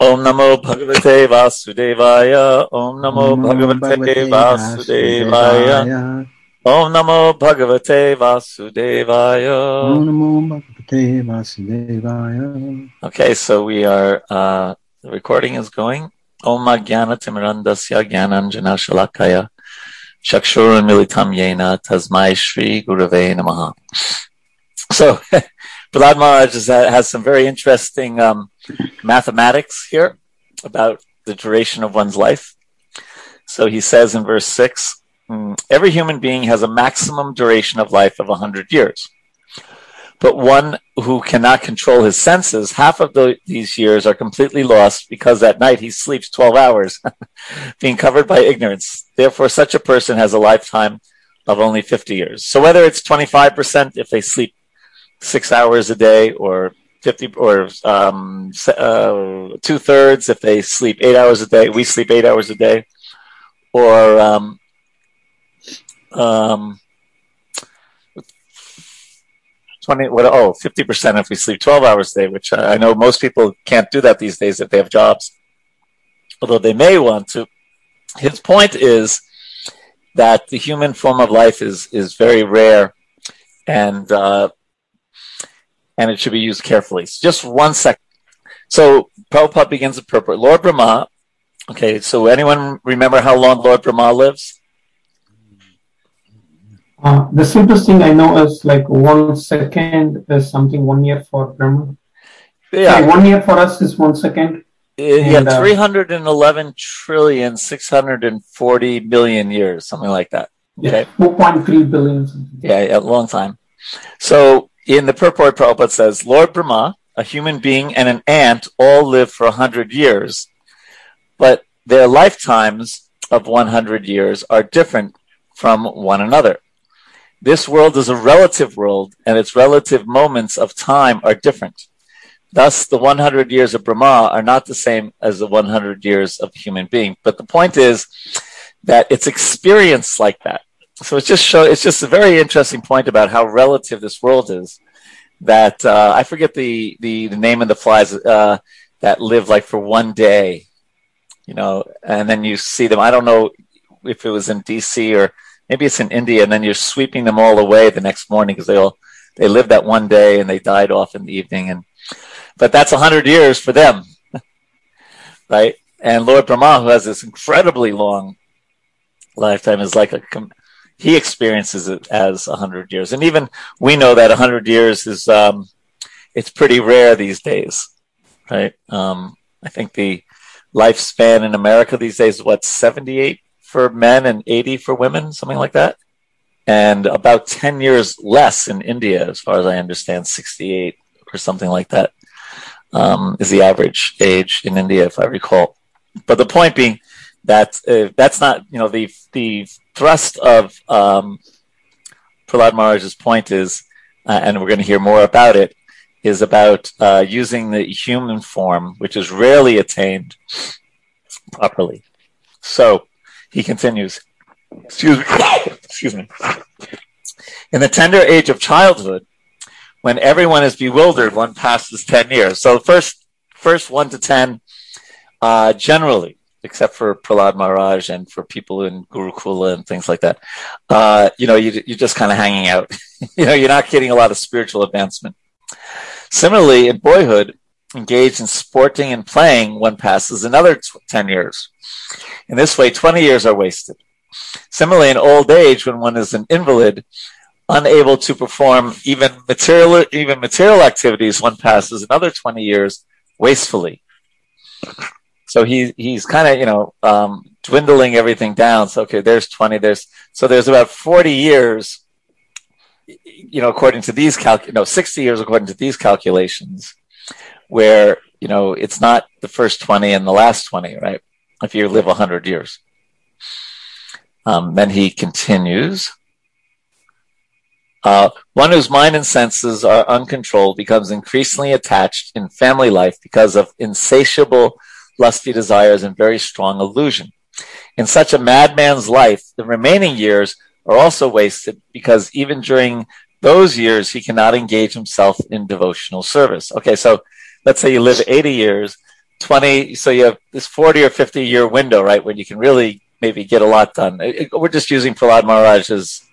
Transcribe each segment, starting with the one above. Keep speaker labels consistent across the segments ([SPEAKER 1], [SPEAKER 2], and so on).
[SPEAKER 1] Om Namo Bhagavate Vasudevaya. Om Namo Bhagavate Vasudevaya. Om Namo Bhagavate Vasudevaya.
[SPEAKER 2] Om Namo Bhagavate Vasudevaya.
[SPEAKER 1] Okay, so we are, uh, the recording is going. Om Jnana Timirandasya Jnananjana Shalakaya. Chakshurun Militam Yena Tasmai Shri Gurave Namaha. So, Prahlad Maharaj has, has some very interesting um, mathematics here about the duration of one's life. So he says in verse 6 mm, every human being has a maximum duration of life of 100 years. But one who cannot control his senses, half of the, these years are completely lost because at night he sleeps 12 hours, being covered by ignorance. Therefore, such a person has a lifetime of only 50 years. So whether it's 25% if they sleep six hours a day or 50 or um, uh, two thirds if they sleep eight hours a day. We sleep eight hours a day. Or um, um, 20, what, oh, 50% if we sleep 12 hours a day, which I know most people can't do that these days if they have jobs, although they may want to. His point is that the human form of life is, is very rare and uh, and it should be used carefully. So just one second. So Prabhupada begins the purport. Lord Brahma, okay, so anyone remember how long Lord Brahma lives?
[SPEAKER 3] Uh, the simplest thing I know is like one second is something one year for Brahma.
[SPEAKER 1] Yeah,
[SPEAKER 3] Sorry, one year for us is one second.
[SPEAKER 1] yeah,
[SPEAKER 3] and, uh,
[SPEAKER 1] 311 trillion 640 million years, something like that. Okay.
[SPEAKER 3] Yeah, 2.3 billion.
[SPEAKER 1] Yeah, a long time. So in the purport, Prabhupada says, Lord Brahma, a human being, and an ant all live for 100 years, but their lifetimes of 100 years are different from one another. This world is a relative world, and its relative moments of time are different. Thus, the 100 years of Brahma are not the same as the 100 years of human being. But the point is that it's experienced like that so it's just show it's just a very interesting point about how relative this world is that uh, i forget the, the the name of the flies uh, that live like for one day you know and then you see them. I don't know if it was in dc or maybe it's in india and then you're sweeping them all away the next morning because they all they lived that one day and they died off in the evening and but that's a hundred years for them right? And lord brahma who has this incredibly long lifetime is like a he experiences it as 100 years. And even we know that 100 years is, um, it's pretty rare these days, right? Um, I think the lifespan in America these days is what, 78 for men and 80 for women, something like that? And about 10 years less in India, as far as I understand, 68 or something like that um, is the average age in India, if I recall. But the point being that uh, that's not, you know, the the thrust of um, Prahlad Maharaj's point is, uh, and we're going to hear more about it, is about uh, using the human form, which is rarely attained properly. So he continues. Excuse me. excuse me. In the tender age of childhood, when everyone is bewildered, one passes ten years. So first, first one to ten, uh, generally, except for Prahlad Maharaj and for people in Gurukula and things like that. Uh, you know, you, you're just kind of hanging out. you know, you're not getting a lot of spiritual advancement. Similarly, in boyhood, engaged in sporting and playing, one passes another t- 10 years. In this way, 20 years are wasted. Similarly, in old age, when one is an invalid, unable to perform even material, even material activities, one passes another 20 years wastefully. So he he's kind of you know um, dwindling everything down. So okay, there's 20. There's so there's about 40 years. You know, according to these calc, no, 60 years according to these calculations, where you know it's not the first 20 and the last 20, right? If you live 100 years. Um, then he continues. Uh, one whose mind and senses are uncontrolled becomes increasingly attached in family life because of insatiable lusty desires, and very strong illusion. In such a madman's life, the remaining years are also wasted because even during those years, he cannot engage himself in devotional service. Okay, so let's say you live 80 years, 20, so you have this 40 or 50 year window, right, when you can really maybe get a lot done. We're just using Prahlad Maharaj's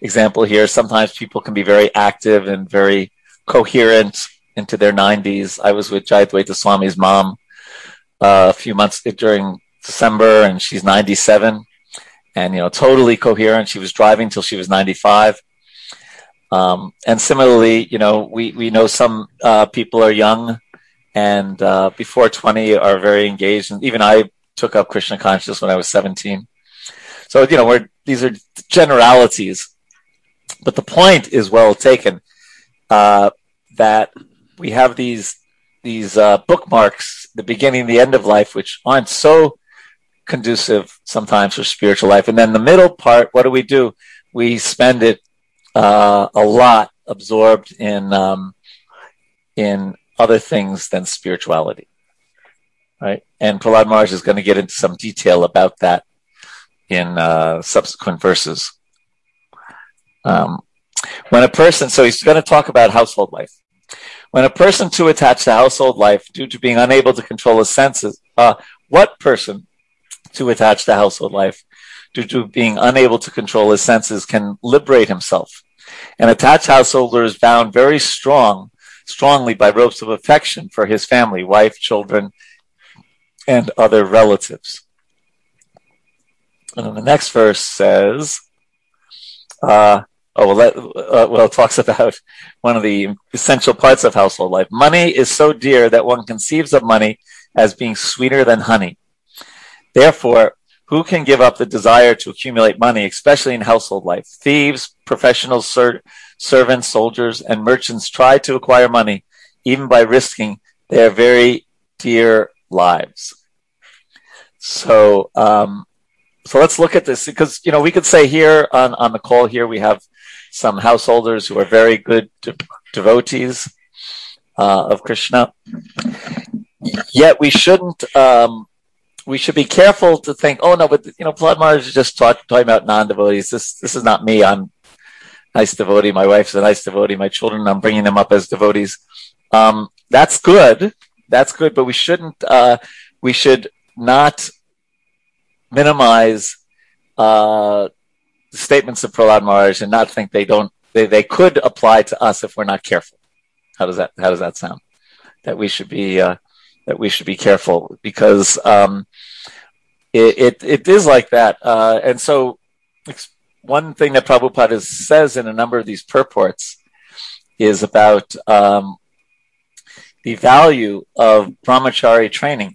[SPEAKER 1] example here. Sometimes people can be very active and very coherent into their 90s. I was with Jayadvaita Swami's mom uh, a few months during December, and she's 97 and you know totally coherent. She was driving till she was 95. Um, and similarly, you know, we, we know some uh, people are young and uh, before 20 are very engaged. And even I took up Krishna consciousness when I was 17. So, you know, we're, these are generalities, but the point is well taken uh, that we have these these uh, bookmarks, the beginning, the end of life, which aren't so conducive sometimes for spiritual life. And then the middle part, what do we do? We spend it uh, a lot absorbed in um, in other things than spirituality, right? And Prahlad Maharaj is going to get into some detail about that in uh, subsequent verses. Um, when a person, so he's going to talk about household life. When a person too attached to household life due to being unable to control his senses, uh, what person too attached to household life due to being unable to control his senses can liberate himself? An attached householder is bound very strong, strongly by ropes of affection for his family, wife, children, and other relatives. And the next verse says, uh, oh, well, that, uh, well, talks about one of the essential parts of household life. Money is so dear that one conceives of money as being sweeter than honey. Therefore, who can give up the desire to accumulate money, especially in household life? Thieves, professional ser- servants, soldiers, and merchants try to acquire money, even by risking their very dear lives. So, um, so let's look at this because you know we could say here on on the call here we have some householders who are very good de- devotees uh, of Krishna. Yet we shouldn't um, we should be careful to think, oh no, but you know, Prahlad Maharaj is just talk, talking about non-devotees. This this is not me. I'm a nice devotee. My wife's a nice devotee. My children, I'm bringing them up as devotees. Um, that's good. That's good, but we shouldn't. Uh, we should not minimize uh, statements of Prahlad Maharaj and not think they don't. They they could apply to us if we're not careful. How does that How does that sound? That we should be. Uh, that we should be careful because um, it, it, it is like that. Uh, and so, one thing that Prabhupada says in a number of these purports is about um, the value of brahmachari training.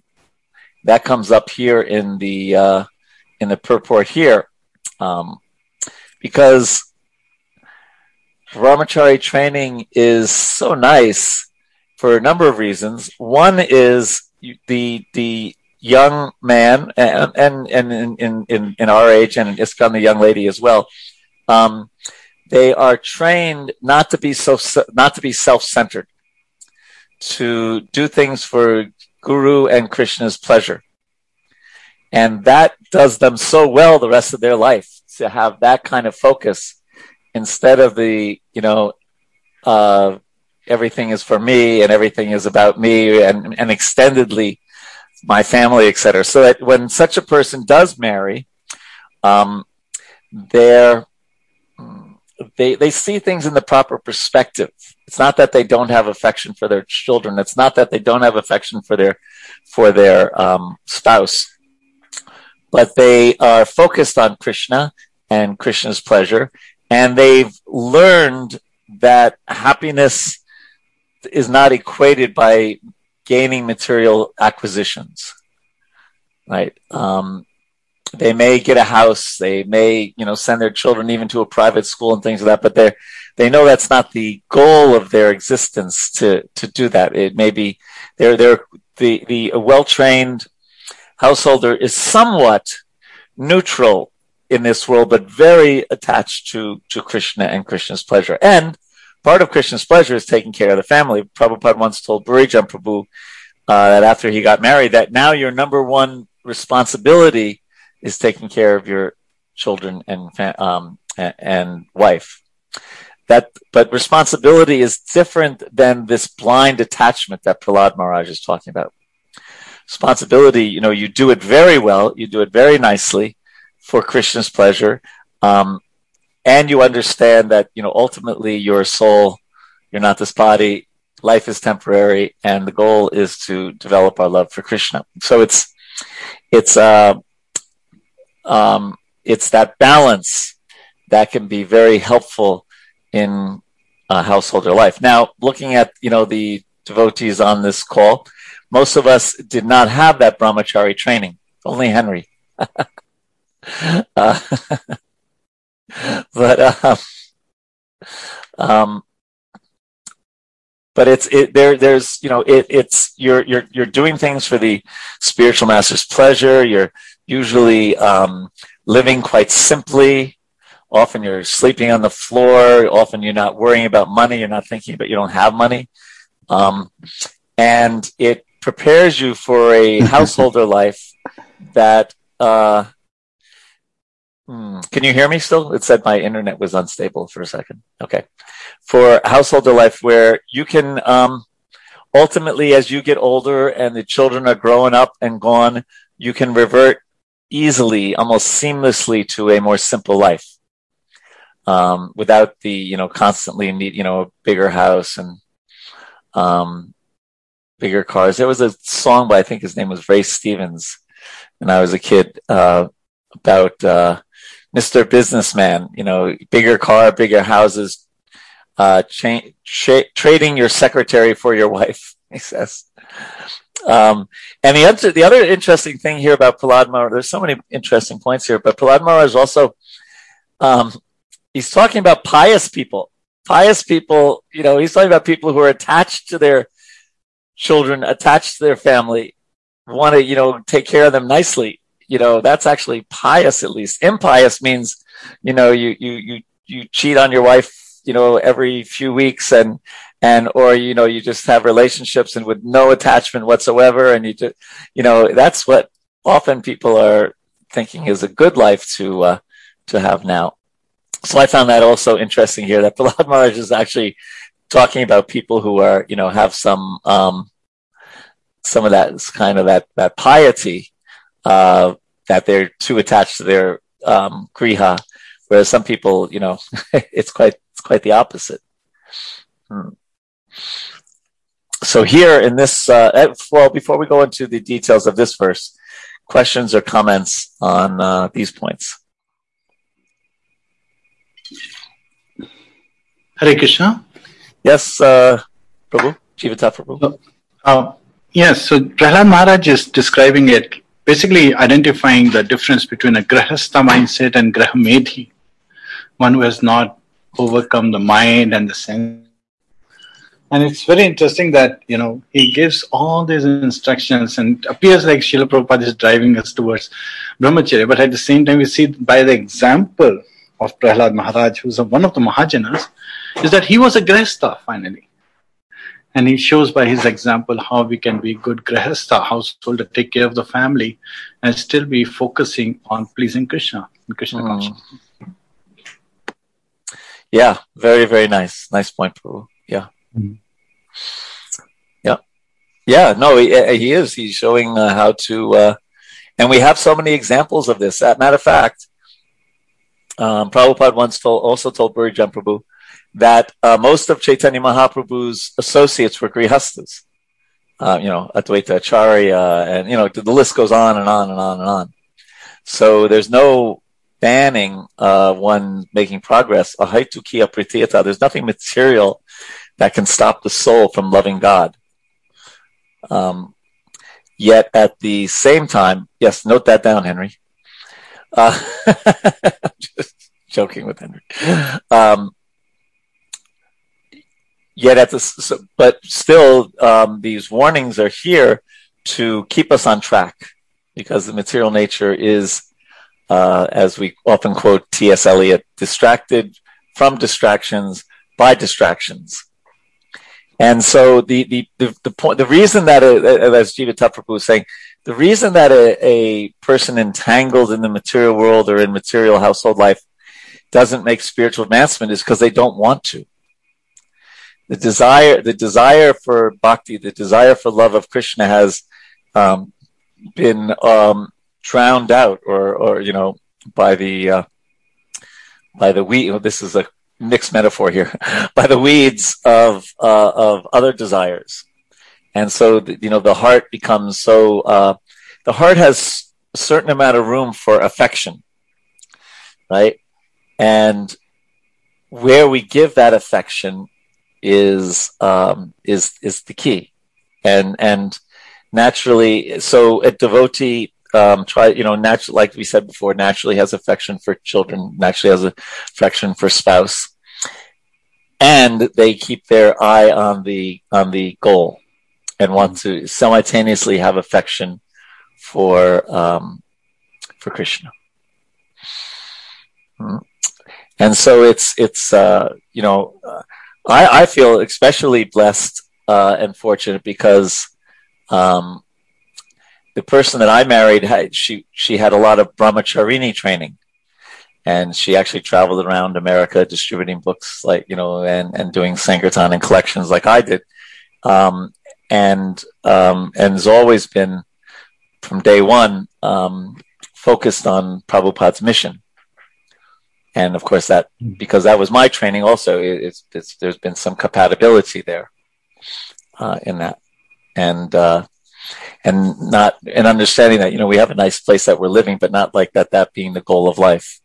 [SPEAKER 1] That comes up here in the uh, in the purport here, um, because brahmachari training is so nice for a number of reasons. One is the the young man and and, and in, in, in our age and in ISKCON the young lady as well. Um, they are trained not to be so not to be self-centered, to do things for Guru and Krishna's pleasure, and that does them so well the rest of their life to have that kind of focus instead of the you know uh, everything is for me and everything is about me and, and extendedly my family, etc. So that when such a person does marry, um, they're, they, they see things in the proper perspective. It's not that they don't have affection for their children. It's not that they don't have affection for their, for their um, spouse, but they are focused on Krishna and Krishna's pleasure. And they've learned that happiness is not equated by gaining material acquisitions, right? Um, they may get a house, they may, you know, send their children even to a private school and things like that, but they they know that's not the goal of their existence to to do that. It may be they're they're the the well trained householder is somewhat neutral in this world, but very attached to to Krishna and Krishna's pleasure. And part of Krishna's pleasure is taking care of the family. Prabhupada once told Burijan Prabhu uh, that after he got married, that now your number one responsibility is taking care of your children and um, and wife. That, but responsibility is different than this blind attachment that Prahlad Maharaj is talking about. Responsibility, you know, you do it very well, you do it very nicely for Krishna's pleasure, um, and you understand that you know ultimately your soul, you're not this body. Life is temporary, and the goal is to develop our love for Krishna. So it's it's uh, um, it's that balance that can be very helpful in a householder life. Now, looking at you know the devotees on this call, most of us did not have that brahmachari training. Only Henry. uh, but um, um, but it's it there there's you know it it's you're you're you're doing things for the spiritual master's pleasure. You're usually um, living quite simply. Often you're sleeping on the floor. Often you're not worrying about money. You're not thinking about you don't have money. Um, and it prepares you for a householder life that uh, Hmm. Can you hear me still? It said my internet was unstable for a second. Okay. For householder life where you can, um, ultimately, as you get older and the children are growing up and gone, you can revert easily, almost seamlessly to a more simple life. Um, without the, you know, constantly need, you know, a bigger house and, um, bigger cars. There was a song by, I think his name was Ray Stevens, and I was a kid, uh, about, uh, Mr. Businessman, you know, bigger car, bigger houses, uh, cha- tra- trading your secretary for your wife, he says. Um, and the other, the other interesting thing here about Prahlad Maharaj, there's so many interesting points here, but Prahlad Maharaj is also, um, he's talking about pious people. Pious people, you know, he's talking about people who are attached to their children, attached to their family, want to, you know, take care of them nicely you know, that's actually pious at least. Impious means, you know, you, you, you, you cheat on your wife, you know, every few weeks and, and, or, you know, you just have relationships and with no attachment whatsoever. And you just, you know, that's what often people are thinking is a good life to, uh, to have now. So I found that also interesting here that Prahlad Maharaj is actually talking about people who are, you know, have some, um, some of that kind of that, that piety, uh, that they're too attached to their um, griha, whereas some people, you know, it's quite it's quite the opposite. Hmm. So here in this, uh, eh, well, before we go into the details of this verse, questions or comments on uh, these points.
[SPEAKER 4] Hare Krishna.
[SPEAKER 1] Yes, uh, Prabhu, Jivata Prabhu.
[SPEAKER 4] Uh, yes, so Prahlad Maharaj is describing it basically identifying the difference between a grahastha mindset and grahamedhi, one who has not overcome the mind and the sense. And it's very interesting that, you know, he gives all these instructions and appears like Srila Prabhupada is driving us towards brahmacharya. But at the same time, we see by the example of Prahlad Maharaj, who's one of the Mahajanas, is that he was a grahastha finally. And he shows by his example how we can be good grahastha, household to take care of the family and still be focusing on pleasing Krishna and Krishna mm. consciousness.
[SPEAKER 1] Yeah, very, very nice. Nice point, Prabhu. Yeah. Mm. Yeah. Yeah, no, he, he is. He's showing uh, how to, uh, and we have so many examples of this. As matter of fact, um, Prabhupada once told, also told Burijan Prabhu that uh, most of Chaitanya Mahaprabhu's associates were grihastas. Uh, you know, Advaita Acharya, and you know, the list goes on and on and on and on. So there's no banning uh, one making progress. There's nothing material that can stop the soul from loving God. Um, yet at the same time, yes, note that down, Henry. Uh, I'm just joking with Henry. Um, yet at the but still um, these warnings are here to keep us on track because the material nature is uh, as we often quote ts eliot distracted from distractions by distractions. And so the the the, the point the reason that a, as jiva Prabhu was saying the reason that a, a person entangled in the material world or in material household life doesn't make spiritual advancement is because they don't want to the desire the desire for bhakti the desire for love of krishna has um, been um, drowned out or or you know by the uh, by the weed. Oh, this is a mixed metaphor here by the weeds of uh, of other desires, and so the, you know the heart becomes so uh, the heart has a certain amount of room for affection, right? And where we give that affection is um, is is the key, and and naturally, so a devotee um, try you know naturally like we said before naturally has affection for children naturally has affection for spouse and they keep their eye on the on the goal and want to simultaneously have affection for um, for Krishna. Hmm. And so it's it's uh, you know uh, I, I feel especially blessed uh, and fortunate because um, the person that I married she she had a lot of brahmacharini training, and she actually traveled around America distributing books like you know and and doing sankirtan and collections like I did, um, and um, and has always been from day one um, focused on Prabhupada's mission. And of course, that because that was my training, also it's, it's there's been some compatibility there uh, in that, and uh, and not and understanding that you know we have a nice place that we're living, but not like that that being the goal of life,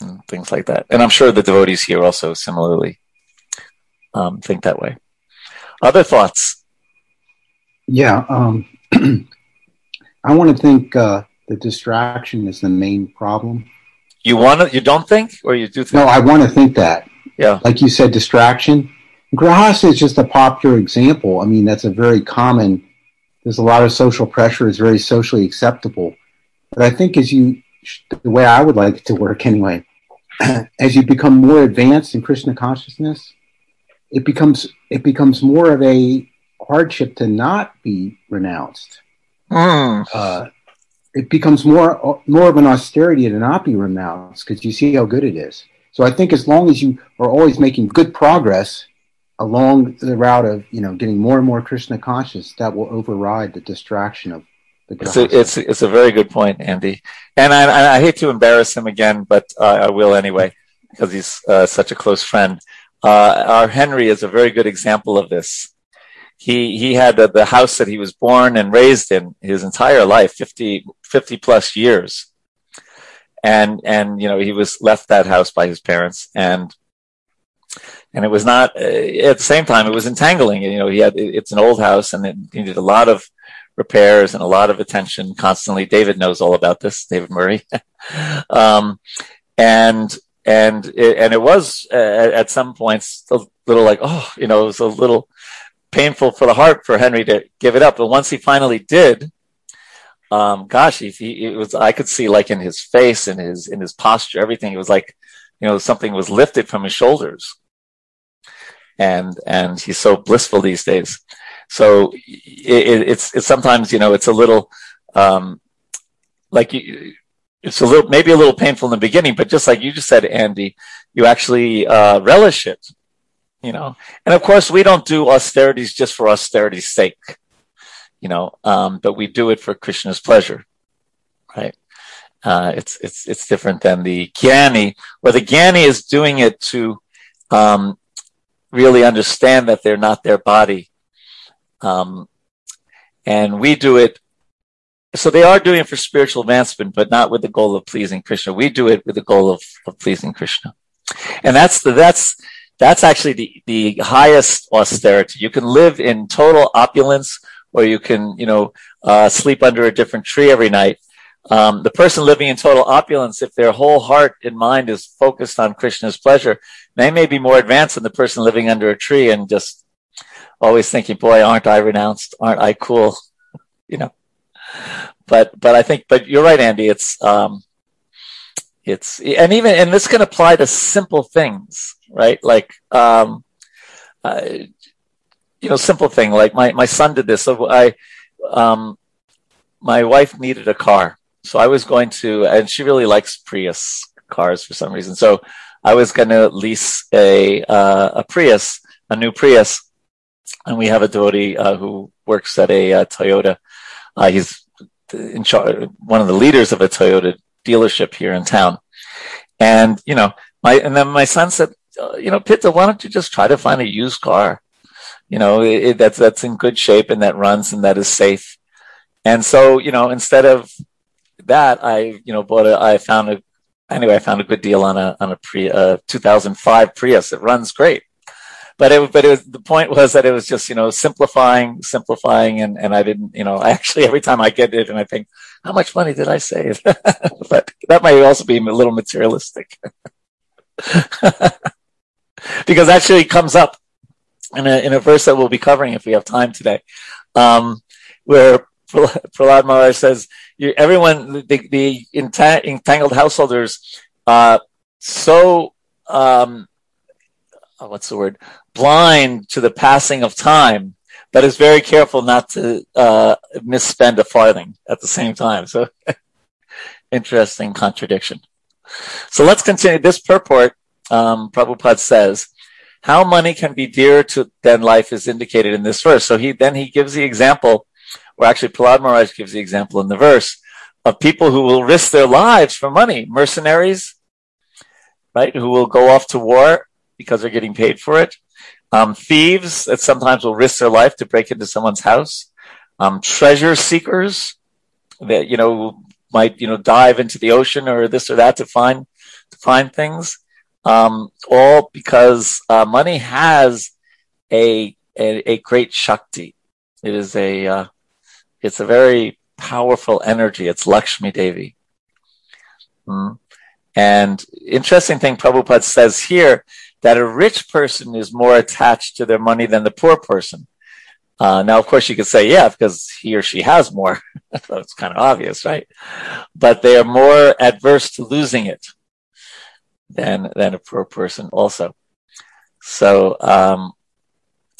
[SPEAKER 1] and things like that. And I'm sure the devotees here also similarly um, think that way. Other thoughts?
[SPEAKER 2] Yeah, um, I want to think uh, the distraction is the main problem.
[SPEAKER 1] You want to? You don't think, or you do think?
[SPEAKER 2] No, I want to think that.
[SPEAKER 1] Yeah.
[SPEAKER 2] Like you said, distraction. Grahasa is just a popular example. I mean, that's a very common. There's a lot of social pressure. It's very socially acceptable. But I think as you, the way I would like it to work anyway, as you become more advanced in Krishna consciousness, it becomes it becomes more of a hardship to not be renounced.
[SPEAKER 1] Mm.
[SPEAKER 2] Uh, it becomes more more of an austerity to not be renounced because you see how good it is. So I think as long as you are always making good progress along the route of you know getting more and more Krishna conscious, that will override the distraction of the.
[SPEAKER 1] It's a, it's it's a very good point, Andy, and I, I hate to embarrass him again, but uh, I will anyway because he's uh, such a close friend. Uh, our Henry is a very good example of this he he had the, the house that he was born and raised in his entire life 50, 50 plus years. And and you know he was left that house by his parents and and it was not uh, at the same time it was entangling. You know he had it's an old house and it needed a lot of repairs and a lot of attention constantly. David knows all about this david murray. Um, and and it, and it was uh, at some points a little like oh you know it was a little painful for the heart for Henry to give it up. But once he finally did, um, gosh, he, he, it was, I could see like in his face and his, in his posture, everything. It was like, you know, something was lifted from his shoulders. And, and he's so blissful these days. So it, it's, it's sometimes, you know, it's a little, um, like you, it's a little, maybe a little painful in the beginning, but just like you just said, Andy, you actually, uh, relish it you know? And of course we don't do austerities just for austerity's sake you know um, but we do it for krishna's pleasure right? Uh, it's it's it's different than the gyani where the gyani is doing it to um, really understand that they're not their body. Um, and we do it so they are doing it for spiritual advancement but not with the goal of pleasing krishna. We do it with the goal of, of pleasing krishna. And that's the that's that's actually the, the highest austerity. You can live in total opulence or you can, you know, uh, sleep under a different tree every night. Um, the person living in total opulence, if their whole heart and mind is focused on Krishna's pleasure, they may be more advanced than the person living under a tree and just always thinking, boy, aren't I renounced? Aren't I cool? you know, but, but I think, but you're right, Andy. It's, um, it's, and even, and this can apply to simple things right? Like, um, uh, you know, simple thing. Like my, my son did this. So I, um, my wife needed a car. So I was going to, and she really likes Prius cars for some reason. So I was going to lease a, uh, a Prius, a new Prius. And we have a devotee, uh, who works at a uh, Toyota. Uh, he's in charge, one of the leaders of a Toyota dealership here in town. And, you know, my, and then my son said, uh, you know, Pitta, why don't you just try to find a used car? You know, it, it, that's, that's in good shape and that runs and that is safe. And so, you know, instead of that, I, you know, bought a, I found a, anyway, I found a good deal on a, on a pre, uh, 2005 Prius. It runs great but it, but it was, the point was that it was just, you know, simplifying, simplifying. And, and I didn't, you know, actually, every time I get it and I think, how much money did I save? but that might also be a little materialistic. because actually it comes up in a, in a verse that we'll be covering if we have time today, um, where Prahlad Maharaj says, everyone, the, the entangled householders, uh, so, um, what's the word? blind to the passing of time, but is very careful not to uh, misspend a farthing at the same time. So, interesting contradiction. So let's continue. This purport, um, Prabhupada says, how money can be dearer to than life is indicated in this verse. So he then he gives the example, or actually Prahlad Maharaj gives the example in the verse of people who will risk their lives for money, mercenaries, right, who will go off to war because they're getting paid for it, um, thieves that sometimes will risk their life to break into someone's house. Um, treasure seekers that, you know, might, you know, dive into the ocean or this or that to find, to find things. Um, all because, uh, money has a, a, a, great Shakti. It is a, uh, it's a very powerful energy. It's Lakshmi Devi. Mm. And interesting thing Prabhupada says here that a rich person is more attached to their money than the poor person. Uh, now, of course, you could say, yeah, because he or she has more. so it's kind of obvious, right? But they are more adverse to losing it than than a poor person, also. So, um,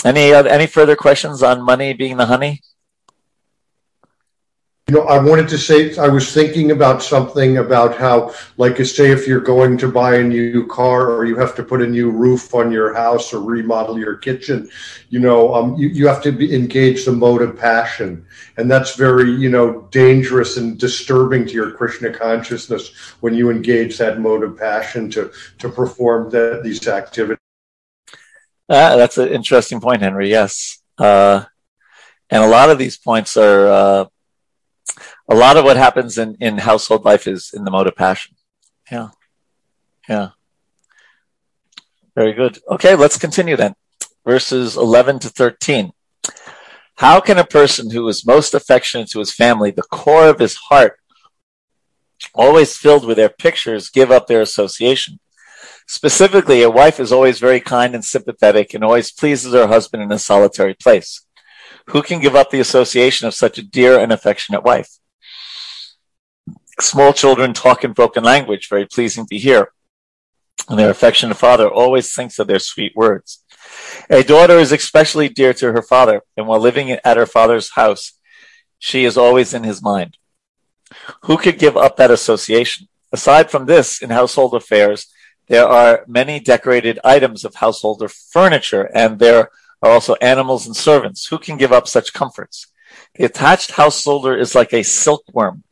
[SPEAKER 1] any any further questions on money being the honey?
[SPEAKER 5] You know, I wanted to say, I was thinking about something about how, like, say, if you're going to buy a new car or you have to put a new roof on your house or remodel your kitchen, you know, um, you, you have to be, engage the mode of passion. And that's very, you know, dangerous and disturbing to your Krishna consciousness when you engage that mode of passion to, to perform the, these activities.
[SPEAKER 1] Uh, that's an interesting point, Henry. Yes. Uh, and a lot of these points are, uh, a lot of what happens in, in household life is in the mode of passion. Yeah. Yeah. Very good. Okay, let's continue then. Verses 11 to 13. How can a person who is most affectionate to his family, the core of his heart, always filled with their pictures, give up their association? Specifically, a wife is always very kind and sympathetic and always pleases her husband in a solitary place. Who can give up the association of such a dear and affectionate wife? Small children talk in broken language, very pleasing to hear. And their affectionate father always thinks of their sweet words. A daughter is especially dear to her father, and while living at her father's house, she is always in his mind. Who could give up that association? Aside from this, in household affairs, there are many decorated items of household furniture, and there are also animals and servants. Who can give up such comforts? The attached householder is like a silkworm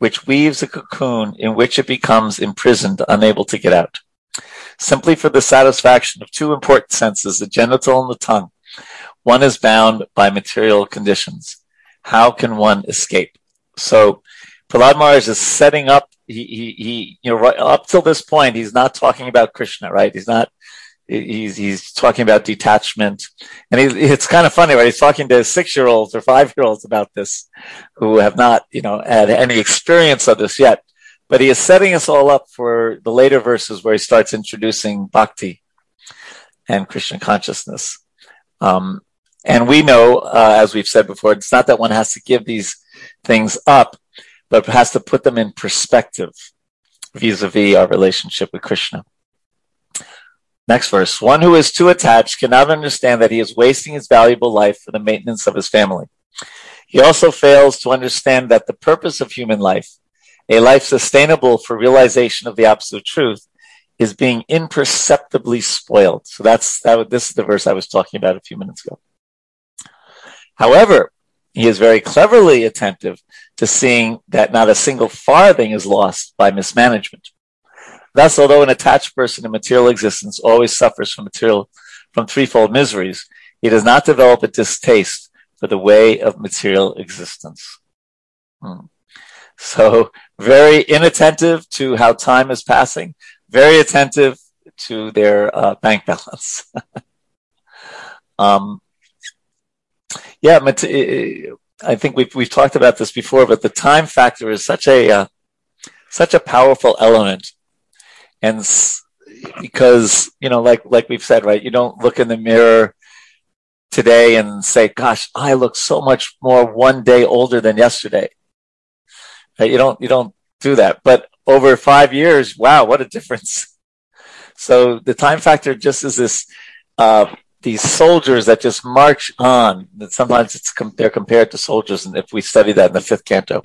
[SPEAKER 1] which weaves a cocoon in which it becomes imprisoned, unable to get out. Simply for the satisfaction of two important senses, the genital and the tongue, one is bound by material conditions. How can one escape? So, Prahlad Maharaj is setting up. He, he, he, you know, right up till this point, he's not talking about Krishna, right? He's not he's he's talking about detachment, and he, it's kind of funny, right? He's talking to six year olds or five year olds about this, who have not, you know, had any experience of this yet. But he is setting us all up for the later verses where he starts introducing bhakti and Krishna consciousness. Um, and we know, uh, as we've said before, it's not that one has to give these things up, but has to put them in perspective vis-a-vis our relationship with Krishna. Next verse. One who is too attached cannot understand that he is wasting his valuable life for the maintenance of his family. He also fails to understand that the purpose of human life, a life sustainable for realization of the absolute truth, is being imperceptibly spoiled. So that's that. This is the verse I was talking about a few minutes ago. However, he is very cleverly attentive to seeing that not a single farthing is lost by mismanagement. Thus, although an attached person in material existence always suffers from material from threefold miseries, he does not develop a distaste for the way of material existence. Hmm. So, very inattentive to how time is passing, very attentive to their uh, bank balance. um, yeah, I think we've we've talked about this before, but the time factor is such a uh, such a powerful element, and because you know, like like we've said, right? You don't look in the mirror today and say, "Gosh, I look so much more one day older than yesterday." Right? You don't you don't do that, but over five years, wow, what a difference! So the time factor just is this uh, these soldiers that just march on. That Sometimes it's com- they're compared to soldiers, and if we study that in the fifth canto,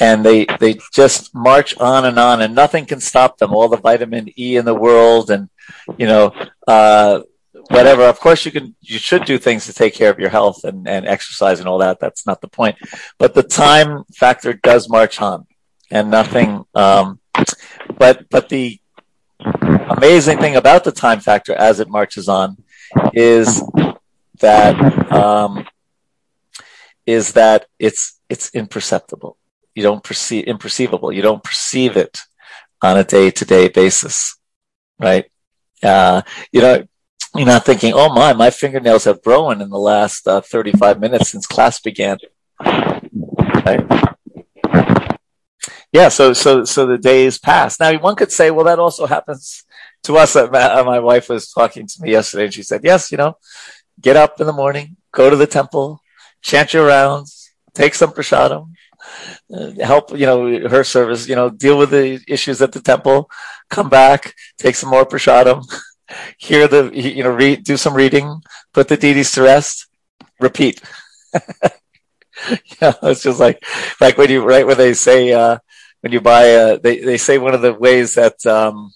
[SPEAKER 1] and they they just march on and on, and nothing can stop them. All the vitamin E in the world, and you know. Uh, whatever. Of course, you can, you should do things to take care of your health and, and exercise and all that. That's not the point. But the time factor does march on and nothing, um, but, but the amazing thing about the time factor as it marches on is that um, is that it's it's imperceptible. You don't perceive imperceivable. You don't perceive it on a day to day basis, right? Uh, you know, you're not thinking, "Oh my, my fingernails have grown in the last uh, 35 minutes since class began." Right? Yeah, so so so the days pass. Now one could say, well, that also happens to us, uh, my wife was talking to me yesterday and she said, yes, you know, get up in the morning, go to the temple, chant your rounds, take some prasadam, uh, help, you know, her service, you know, deal with the issues at the temple, come back, take some more prasadam, hear the, you know, read, do some reading, put the deities to rest, repeat. yeah, it's just like, like when you, right, when they say, uh, when you buy, uh, they, they say one of the ways that, um,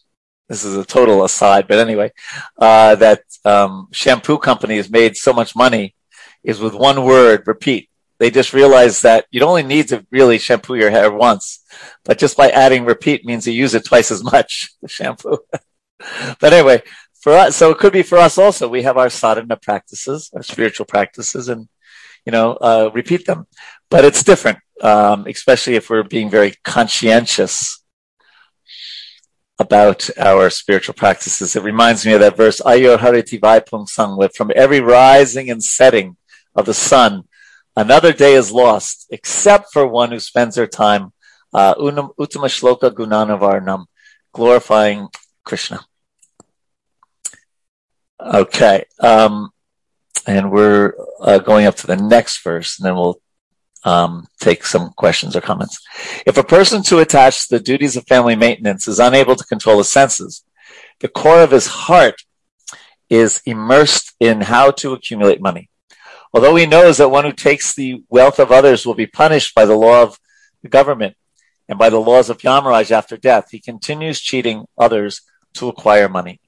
[SPEAKER 1] this is a total aside, but anyway, uh, that um, shampoo companies made so much money is with one word, repeat. They just realized that you'd only need to really shampoo your hair once, but just by adding repeat means you use it twice as much, the shampoo. but anyway, for us, so it could be for us also. We have our sadhana practices, our spiritual practices, and you know, uh, repeat them. But it's different, um, especially if we're being very conscientious about our spiritual practices. It reminds me of that verse, Ayor Hariti Vaipung Sangwit, from every rising and setting of the sun, another day is lost, except for one who spends their time, uh, Uttama Shloka Gunanavarnam, glorifying Krishna. Okay. Um, and we're uh, going up to the next verse, and then we'll um, take some questions or comments. If a person too attached to the duties of family maintenance is unable to control his senses, the core of his heart is immersed in how to accumulate money. Although he knows that one who takes the wealth of others will be punished by the law of the government and by the laws of Yamaraj after death, he continues cheating others to acquire money.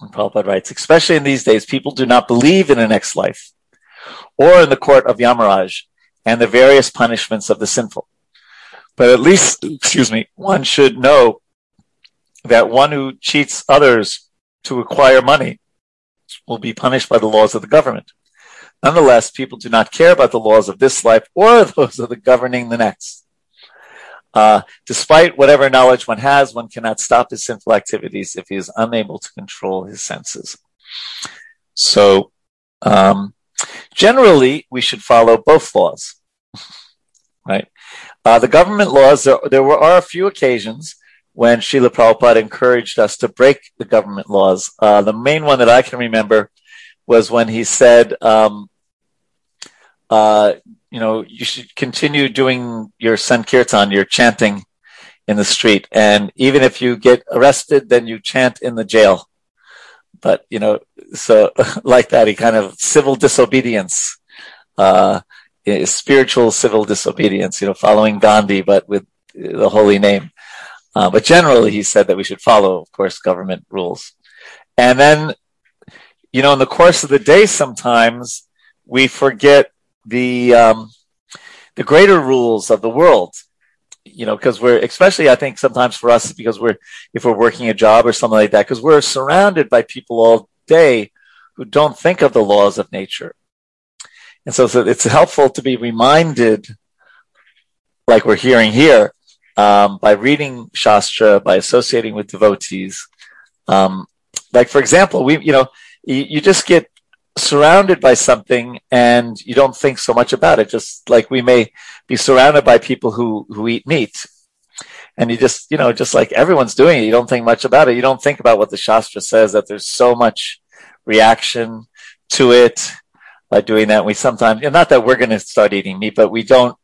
[SPEAKER 1] And Prabhupada writes, especially in these days, people do not believe in a next life or in the court of Yamaraj and the various punishments of the sinful. But at least, excuse me, one should know that one who cheats others to acquire money will be punished by the laws of the government. Nonetheless, people do not care about the laws of this life or those of the governing the next. Uh, despite whatever knowledge one has, one cannot stop his sinful activities if he is unable to control his senses. So, um, Generally, we should follow both laws, right? Uh, the government laws, there, there were, are a few occasions when Srila Prabhupada encouraged us to break the government laws. Uh, the main one that I can remember was when he said, um, uh, you know, you should continue doing your Sankirtan, your chanting in the street. And even if you get arrested, then you chant in the jail but you know, so like that, he kind of civil disobedience, uh, spiritual civil disobedience, you know, following Gandhi, but with the holy name. Uh, but generally, he said that we should follow, of course, government rules. And then, you know, in the course of the day, sometimes we forget the um, the greater rules of the world. You know, because we're especially I think sometimes for us because we're if we're working a job or something like that because we're surrounded by people all day who don't think of the laws of nature. And so, so it's helpful to be reminded, like we're hearing here, um, by reading Shastra, by associating with devotees. Um, like, for example, we, you know, you, you just get surrounded by something and you don't think so much about it. Just like we may be surrounded by people who, who eat meat. And you just, you know, just like everyone's doing it, you don't think much about it. You don't think about what the Shastra says, that there's so much reaction to it by doing that. We sometimes, not that we're going to start eating meat, but we don't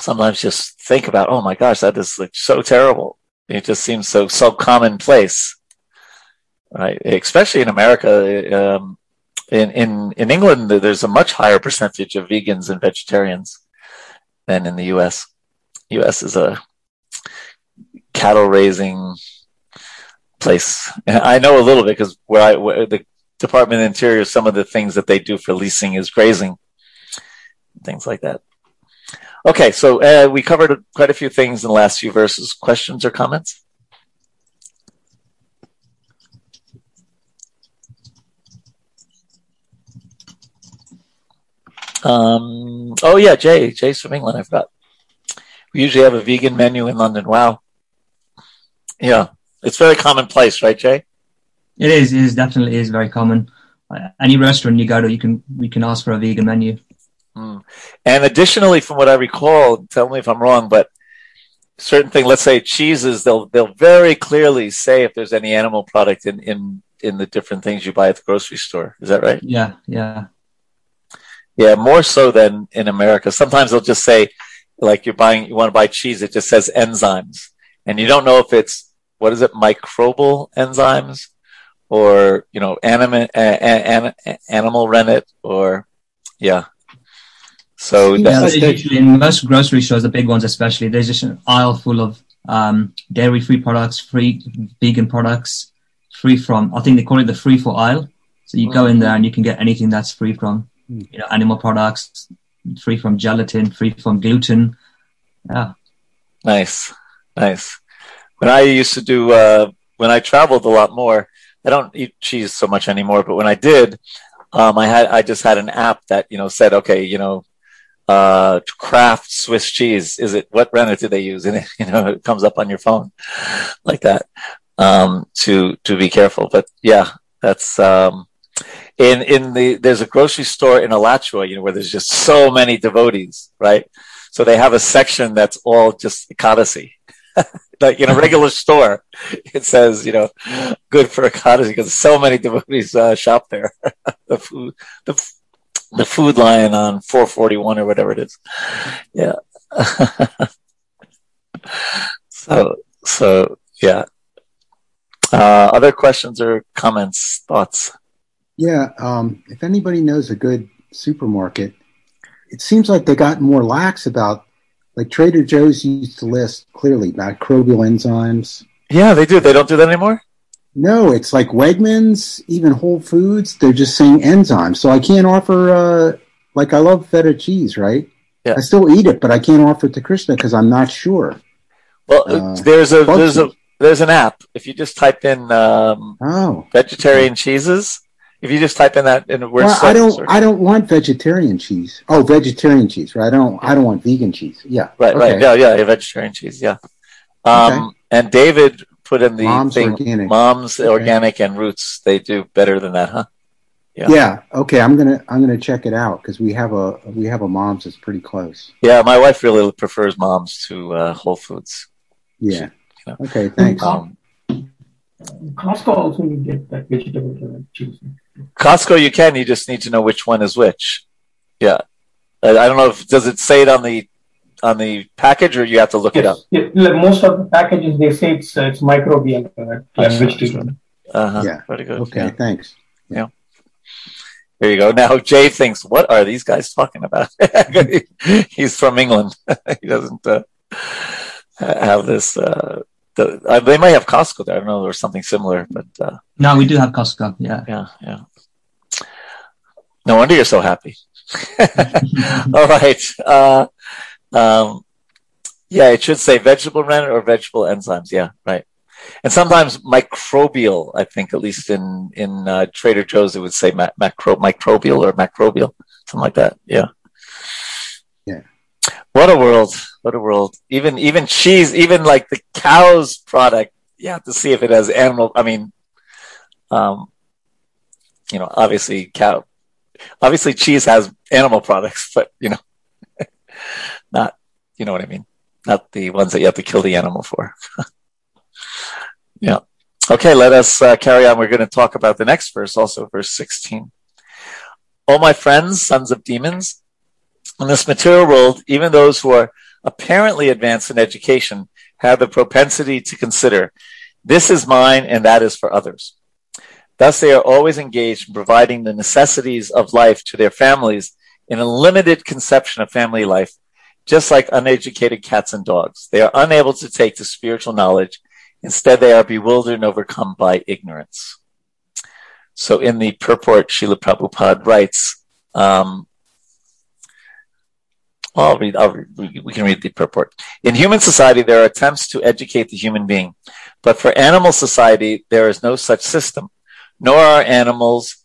[SPEAKER 1] sometimes just think about, oh my gosh, that is like so terrible. It just seems so so commonplace, right? Especially in America. Um, in in in England, there's a much higher percentage of vegans and vegetarians than in the U.S. U.S. is a cattle raising place. I know a little bit because where I where the Department of Interior, some of the things that they do for leasing is grazing, things like that. Okay, so uh, we covered quite a few things in the last few verses. Questions or comments? Um, oh yeah, Jay. Jay's from England. I forgot. We usually have a vegan menu in London. Wow. Yeah, it's very commonplace, right, Jay?
[SPEAKER 6] It is. It is definitely is very common. Uh, any restaurant you go to, you can we can ask for a vegan menu.
[SPEAKER 1] Mm. And additionally, from what I recall, tell me if I'm wrong, but certain thing, let's say cheeses, they'll they'll very clearly say if there's any animal product in in in the different things you buy at the grocery store. Is that right?
[SPEAKER 6] Yeah, yeah,
[SPEAKER 1] yeah. More so than in America. Sometimes they'll just say, like you're buying, you want to buy cheese, it just says enzymes, and you don't know if it's what is it, microbial enzymes or you know animal animal rennet or yeah so
[SPEAKER 6] yeah, in most grocery stores the big ones especially there's just an aisle full of um, dairy free products free vegan products free from i think they call it the free for aisle so you go in there and you can get anything that's free from. You know animal products free from gelatin free from gluten yeah
[SPEAKER 1] nice nice when i used to do uh, when i traveled a lot more I don't eat cheese so much anymore, but when I did, um, I had I just had an app that you know said, okay, you know, uh, Kraft Swiss cheese. Is it what rennet do they use? And it, you know, it comes up on your phone like that um, to to be careful. But yeah, that's um, in in the there's a grocery store in Alachua, you know, where there's just so many devotees, right? So they have a section that's all just Ekadasi. like in a regular store, it says, you know, good for Ekadasi because so many devotees uh, shop there. the food, the, the food line on 441 or whatever it is. Yeah. so, so yeah. Uh, other questions or comments, thoughts?
[SPEAKER 2] Yeah. Um, if anybody knows a good supermarket, it seems like they got more lax about like Trader Joe's used to list clearly microbial enzymes.
[SPEAKER 1] Yeah, they do. They don't do that anymore.
[SPEAKER 2] No, it's like Wegmans, even Whole Foods. They're just saying enzymes. So I can't offer. Uh, like I love feta cheese, right? Yeah. I still eat it, but I can't offer it to Krishna because I'm not sure.
[SPEAKER 1] Well, uh, there's a there's a there's an app. If you just type in um,
[SPEAKER 2] oh
[SPEAKER 1] vegetarian cheeses, if you just type in that in word
[SPEAKER 2] well, I don't I don't want vegetarian cheese. Oh, vegetarian cheese, right? I don't I don't want vegan cheese. Yeah.
[SPEAKER 1] Right, okay. right. Yeah, yeah, vegetarian cheese, yeah. Um, okay. and David put in the
[SPEAKER 2] Mom's
[SPEAKER 1] thing
[SPEAKER 2] organic.
[SPEAKER 1] Mom's okay. organic and roots. They do better than that, huh?
[SPEAKER 2] Yeah. Yeah. Okay, I'm going to I'm going to check it out cuz we have a we have a Mom's that's pretty close.
[SPEAKER 1] Yeah, my wife really prefers Mom's to uh, Whole Foods.
[SPEAKER 2] Yeah. She, you know. Okay, thanks. Um,
[SPEAKER 3] Costco also you get that vegetable cheese.
[SPEAKER 1] Costco, you can. You just need to know which one is which. Yeah, I, I don't know if does it say it on the on the package or you have to look yes.
[SPEAKER 3] it up. most of the packages they say it's uh, it's microbial uh, vegetable.
[SPEAKER 1] Uh-huh.
[SPEAKER 2] Yeah.
[SPEAKER 1] Very good.
[SPEAKER 2] Okay. Yeah. Thanks.
[SPEAKER 1] Yeah. There you go. Now Jay thinks, what are these guys talking about? He's from England. he doesn't uh, have this uh, the, uh, they might have Costco there. I don't know, or something similar, but uh,
[SPEAKER 6] no, we do have Costco. Yeah,
[SPEAKER 1] yeah, yeah. No wonder you're so happy. All right. Uh, um, yeah, it should say vegetable rennet or vegetable enzymes. Yeah, right. And sometimes microbial, I think, at least in in uh, Trader Joe's, it would say macro, microbial or macrobial, something like that. Yeah.
[SPEAKER 2] Yeah.
[SPEAKER 1] What a world! What a world! Even even cheese, even like the cow's product, you have to see if it has animal. I mean, um, you know, obviously cow, obviously cheese has animal products, but you know, not, you know what I mean? Not the ones that you have to kill the animal for. yeah. Okay, let us uh, carry on. We're going to talk about the next verse, also verse 16. All my friends, sons of demons, in this material world, even those who are apparently advanced in education have the propensity to consider this is mine and that is for others. Thus, they are always engaged in providing the necessities of life to their families in a limited conception of family life, just like uneducated cats and dogs. They are unable to take to spiritual knowledge. Instead, they are bewildered and overcome by ignorance. So, in the purport, Srila Prabhupada writes, um, I'll read, I'll read, we can read the purport. In human society, there are attempts to educate the human being, but for animal society, there is no such system nor are animals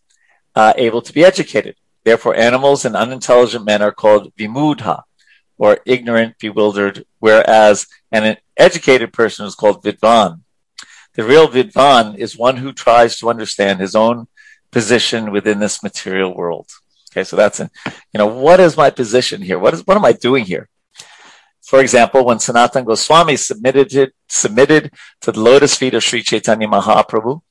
[SPEAKER 1] uh, able to be educated. Therefore, animals and unintelligent men are called vimudha, or ignorant, bewildered, whereas an educated person is called vidvan. The real vidvan is one who tries to understand his own position within this material world. Okay, so that's, a, you know, what is my position here? What is, what am I doing here? For example, when Sanatan Goswami submitted, it, submitted to the lotus feet of Sri Chaitanya Mahaprabhu,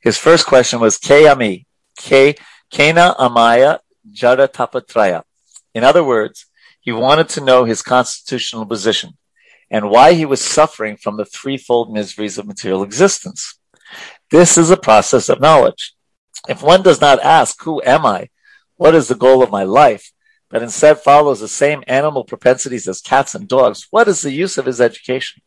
[SPEAKER 1] his first question was Kayami, K Kena Amaya Jada Tapatraya. In other words, he wanted to know his constitutional position and why he was suffering from the threefold miseries of material existence. This is a process of knowledge. If one does not ask, who am I? What is the goal of my life? But instead follows the same animal propensities as cats and dogs, what is the use of his education?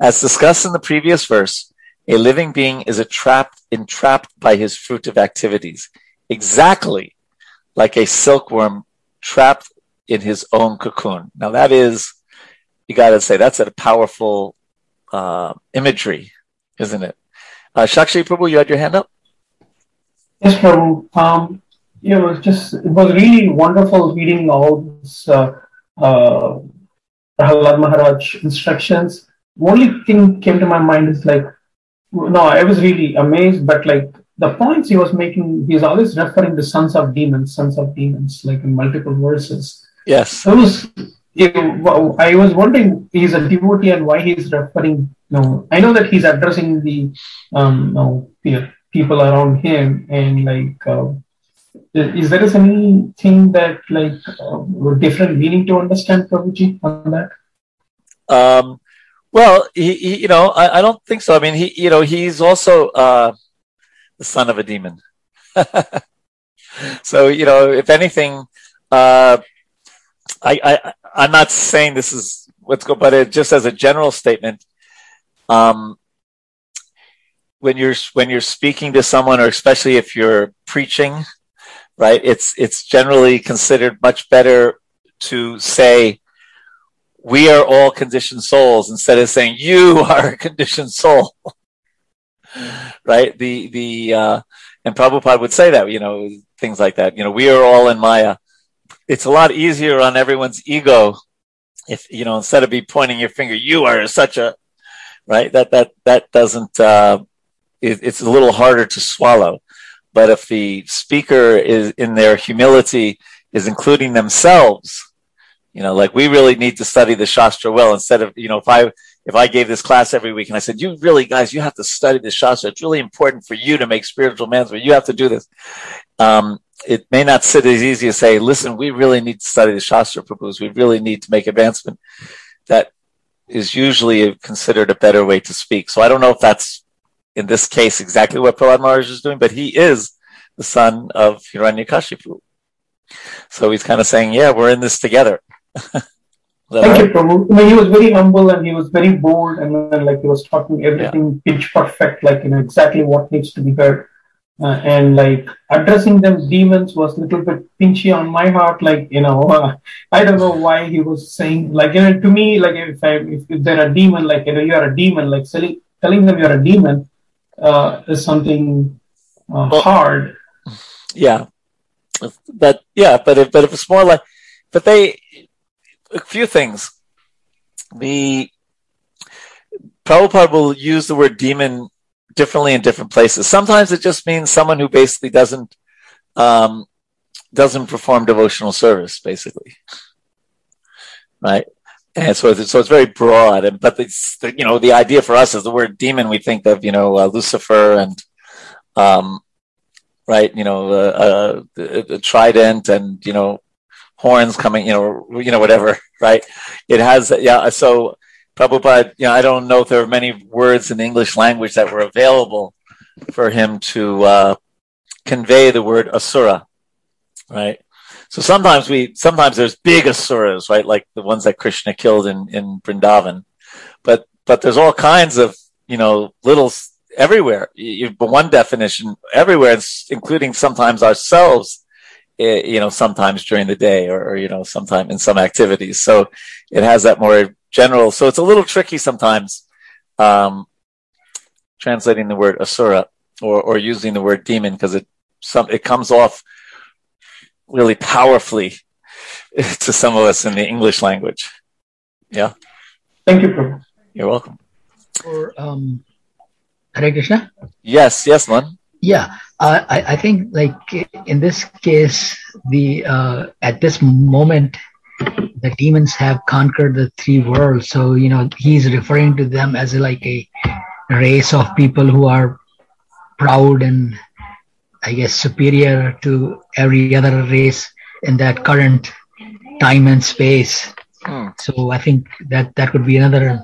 [SPEAKER 1] As discussed in the previous verse, a living being is trapped, entrapped by his fruitive activities, exactly like a silkworm trapped in his own cocoon. Now that is, you got to say, that's a powerful uh, imagery, isn't it? Uh, Shakshi Prabhu, you had your hand up?
[SPEAKER 3] Yes, Prabhu. Um, it was just, it was really wonderful reading all this uh, uh, Prahlad Maharaj instructions. Only thing came to my mind is like, no, I was really amazed, but like the points he was making, he's always referring to sons of demons, sons of demons, like in multiple verses.
[SPEAKER 1] Yes.
[SPEAKER 3] I was, I was wondering, he's a devotee and why he's referring, you know, I know that he's addressing the, um, you know, people around him and like, uh, is there is anything that like uh, different meaning to understand Prabhuji on that?
[SPEAKER 1] Um, well, he, he you know, I, I, don't think so. I mean, he, you know, he's also uh, the son of a demon. so, you know, if anything, uh, I, I, I'm not saying this is what's go, but it, just as a general statement, um, when you're when you're speaking to someone, or especially if you're preaching, right? It's it's generally considered much better to say we are all conditioned souls instead of saying you are a conditioned soul. right? The, the, uh, and Prabhupada would say that, you know, things like that. You know, we are all in Maya. It's a lot easier on everyone's ego if, you know, instead of be pointing your finger, you are such a, right? That, that, that doesn't, uh, it, it's a little harder to swallow. But if the speaker is in their humility is including themselves, you know, like we really need to study the Shastra well instead of, you know, if I, if I gave this class every week and I said, you really guys, you have to study the Shastra. It's really important for you to make spiritual management. You have to do this. Um, it may not sit as easy as say, listen, we really need to study the Shastra Prabhus. We really need to make advancement. That is usually considered a better way to speak. So I don't know if that's in this case exactly what Prahlad Maharaj is doing, but he is the son of Hiranyakashipu. So he's kind of saying, yeah, we're in this together.
[SPEAKER 3] Thank you, Prabhu. I mean, he was very humble and he was very bold, and then, like he was talking everything yeah. pitch perfect, like you know exactly what needs to be heard. uh, and like addressing them demons was a little bit pinchy on my heart. Like you know, uh, I don't know why he was saying like you know to me like if I if, if they're a demon like you know you are a demon like telling telling them you're a demon uh, is something uh, well, hard.
[SPEAKER 1] Yeah, but yeah, but if but if it's more like, but they a few things. The Prabhupada will use the word demon differently in different places. Sometimes it just means someone who basically doesn't um, doesn't perform devotional service, basically, right? And so, it's, so it's very broad. And but it's you know the idea for us is the word demon. We think of you know uh, Lucifer and um, right, you know, uh, uh, trident and you know horns coming, you know, you know whatever, right? It has yeah. So Prabhupada, you know, I don't know if there are many words in the English language that were available for him to uh, convey the word asura, right? So sometimes we, sometimes there's big asuras, right? Like the ones that Krishna killed in, in Vrindavan. But, but there's all kinds of, you know, little everywhere. But one definition everywhere, including sometimes ourselves, eh, you know, sometimes during the day or, or, you know, sometime in some activities. So it has that more general. So it's a little tricky sometimes um, translating the word asura or, or using the word demon because it some it comes off really powerfully to some of us in the English language. Yeah.
[SPEAKER 3] Thank you, Prabhu.
[SPEAKER 1] You're welcome.
[SPEAKER 7] For um, Hare Krishna.
[SPEAKER 1] Yes, yes, man.
[SPEAKER 7] Yeah, uh, I, I think like in this case, the uh, at this moment the demons have conquered the three worlds. So, you know, he's referring to them as like a race of people who are proud and I guess superior to every other race in that current time and space. Hmm. So I think that that could be another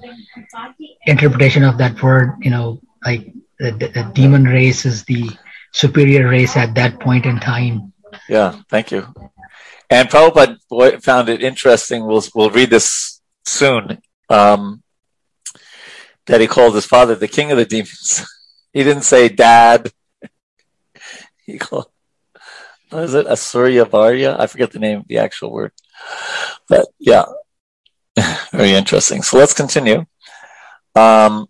[SPEAKER 7] interpretation of that word, you know, like the, the demon race is the superior race at that point in time.
[SPEAKER 1] Yeah, thank you. And Prabhupada found it interesting. We'll, we'll read this soon. Um, that he called his father the king of the demons. he didn't say dad. He called, is it? Asura Varya? I forget the name the actual word. But yeah, very interesting. So let's continue. Um,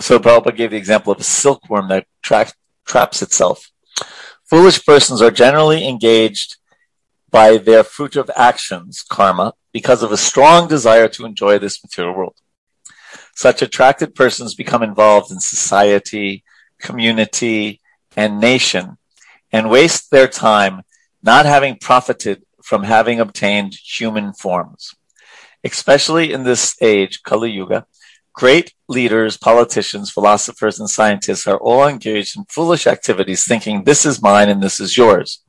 [SPEAKER 1] so Prabhupada gave the example of a silkworm that tra- traps itself. Foolish persons are generally engaged by their fruitive actions, karma, because of a strong desire to enjoy this material world. Such attracted persons become involved in society, community, and nation, and waste their time not having profited from having obtained human forms. Especially in this age, Kali Yuga, great leaders, politicians, philosophers, and scientists are all engaged in foolish activities thinking this is mine and this is yours.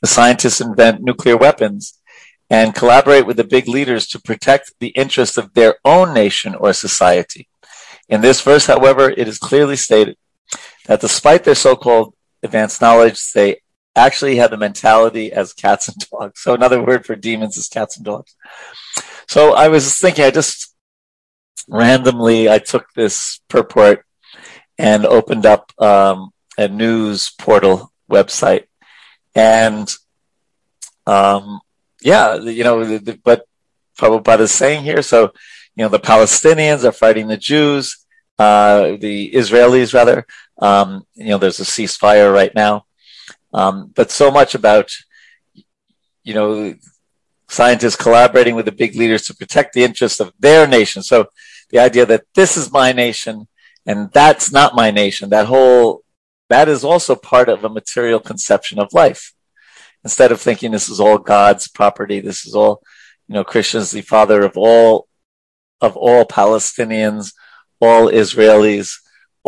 [SPEAKER 1] The scientists invent nuclear weapons and collaborate with the big leaders to protect the interests of their own nation or society. In this verse, however, it is clearly stated that despite their so-called advanced knowledge, they actually have the mentality as cats and dogs. So another word for demons is cats and dogs. So I was thinking, I just randomly, I took this purport and opened up um, a news portal website and um, yeah, you know, the, the, but Prabhupada is saying here, so, you know, the Palestinians are fighting the Jews, uh, the Israelis rather, um, you know, there's a ceasefire right now. Um, but so much about, you know, scientists collaborating with the big leaders to protect the interests of their nation. So the idea that this is my nation and that's not my nation, that whole that is also part of a material conception of life. Instead of thinking this is all God's property, this is all, you know, Krishna's the father of all, of all Palestinians, all Israelis,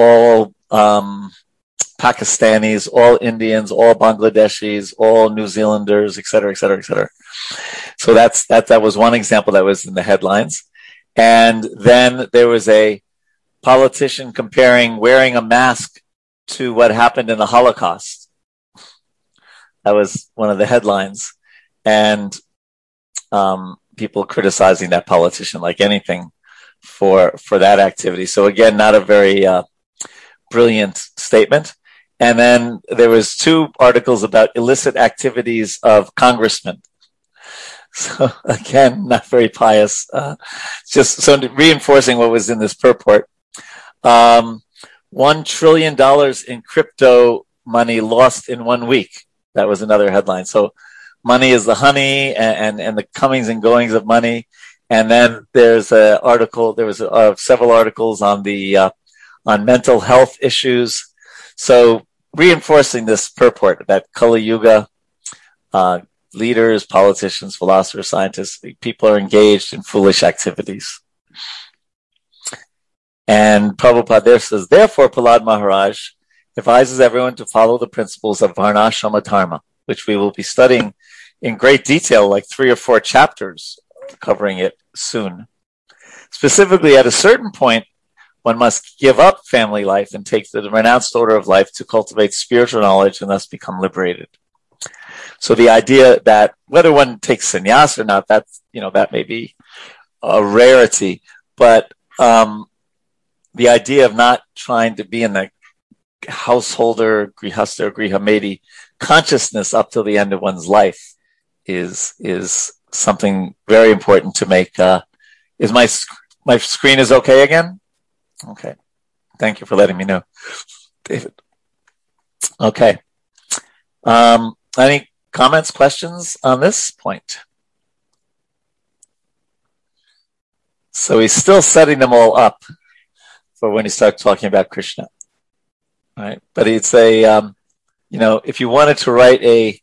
[SPEAKER 1] all, um, Pakistanis, all Indians, all Bangladeshis, all New Zealanders, et cetera, et cetera, et cetera. So that's, that, that was one example that was in the headlines. And then there was a politician comparing wearing a mask to what happened in the Holocaust. That was one of the headlines. And um, people criticizing that politician like anything for for that activity. So again, not a very uh, brilliant statement. And then there was two articles about illicit activities of congressmen. So again, not very pious. Uh, just so reinforcing what was in this purport. Um, one trillion dollars in crypto money lost in one week. That was another headline. So money is the honey and, and, and the comings and goings of money. And then there's an article, there was uh, several articles on the, uh, on mental health issues. So reinforcing this purport that Kali Yuga, uh, leaders, politicians, philosophers, scientists, people are engaged in foolish activities. And Prabhupada there says, therefore, Prahlad Maharaj advises everyone to follow the principles of Varnashrama Dharma, which we will be studying in great detail, like three or four chapters covering it soon. Specifically, at a certain point, one must give up family life and take the renounced order of life to cultivate spiritual knowledge and thus become liberated. So the idea that whether one takes sannyas or not, that's, you know, that may be a rarity, but, um, the idea of not trying to be in the householder, grihasta or grihamedhi consciousness up till the end of one's life is, is something very important to make, uh, is my, my screen is okay again? Okay. Thank you for letting me know, David. Okay. Um, any comments, questions on this point? So he's still setting them all up for when he starts talking about Krishna. Right? But it's a, um, you know, if you wanted to write a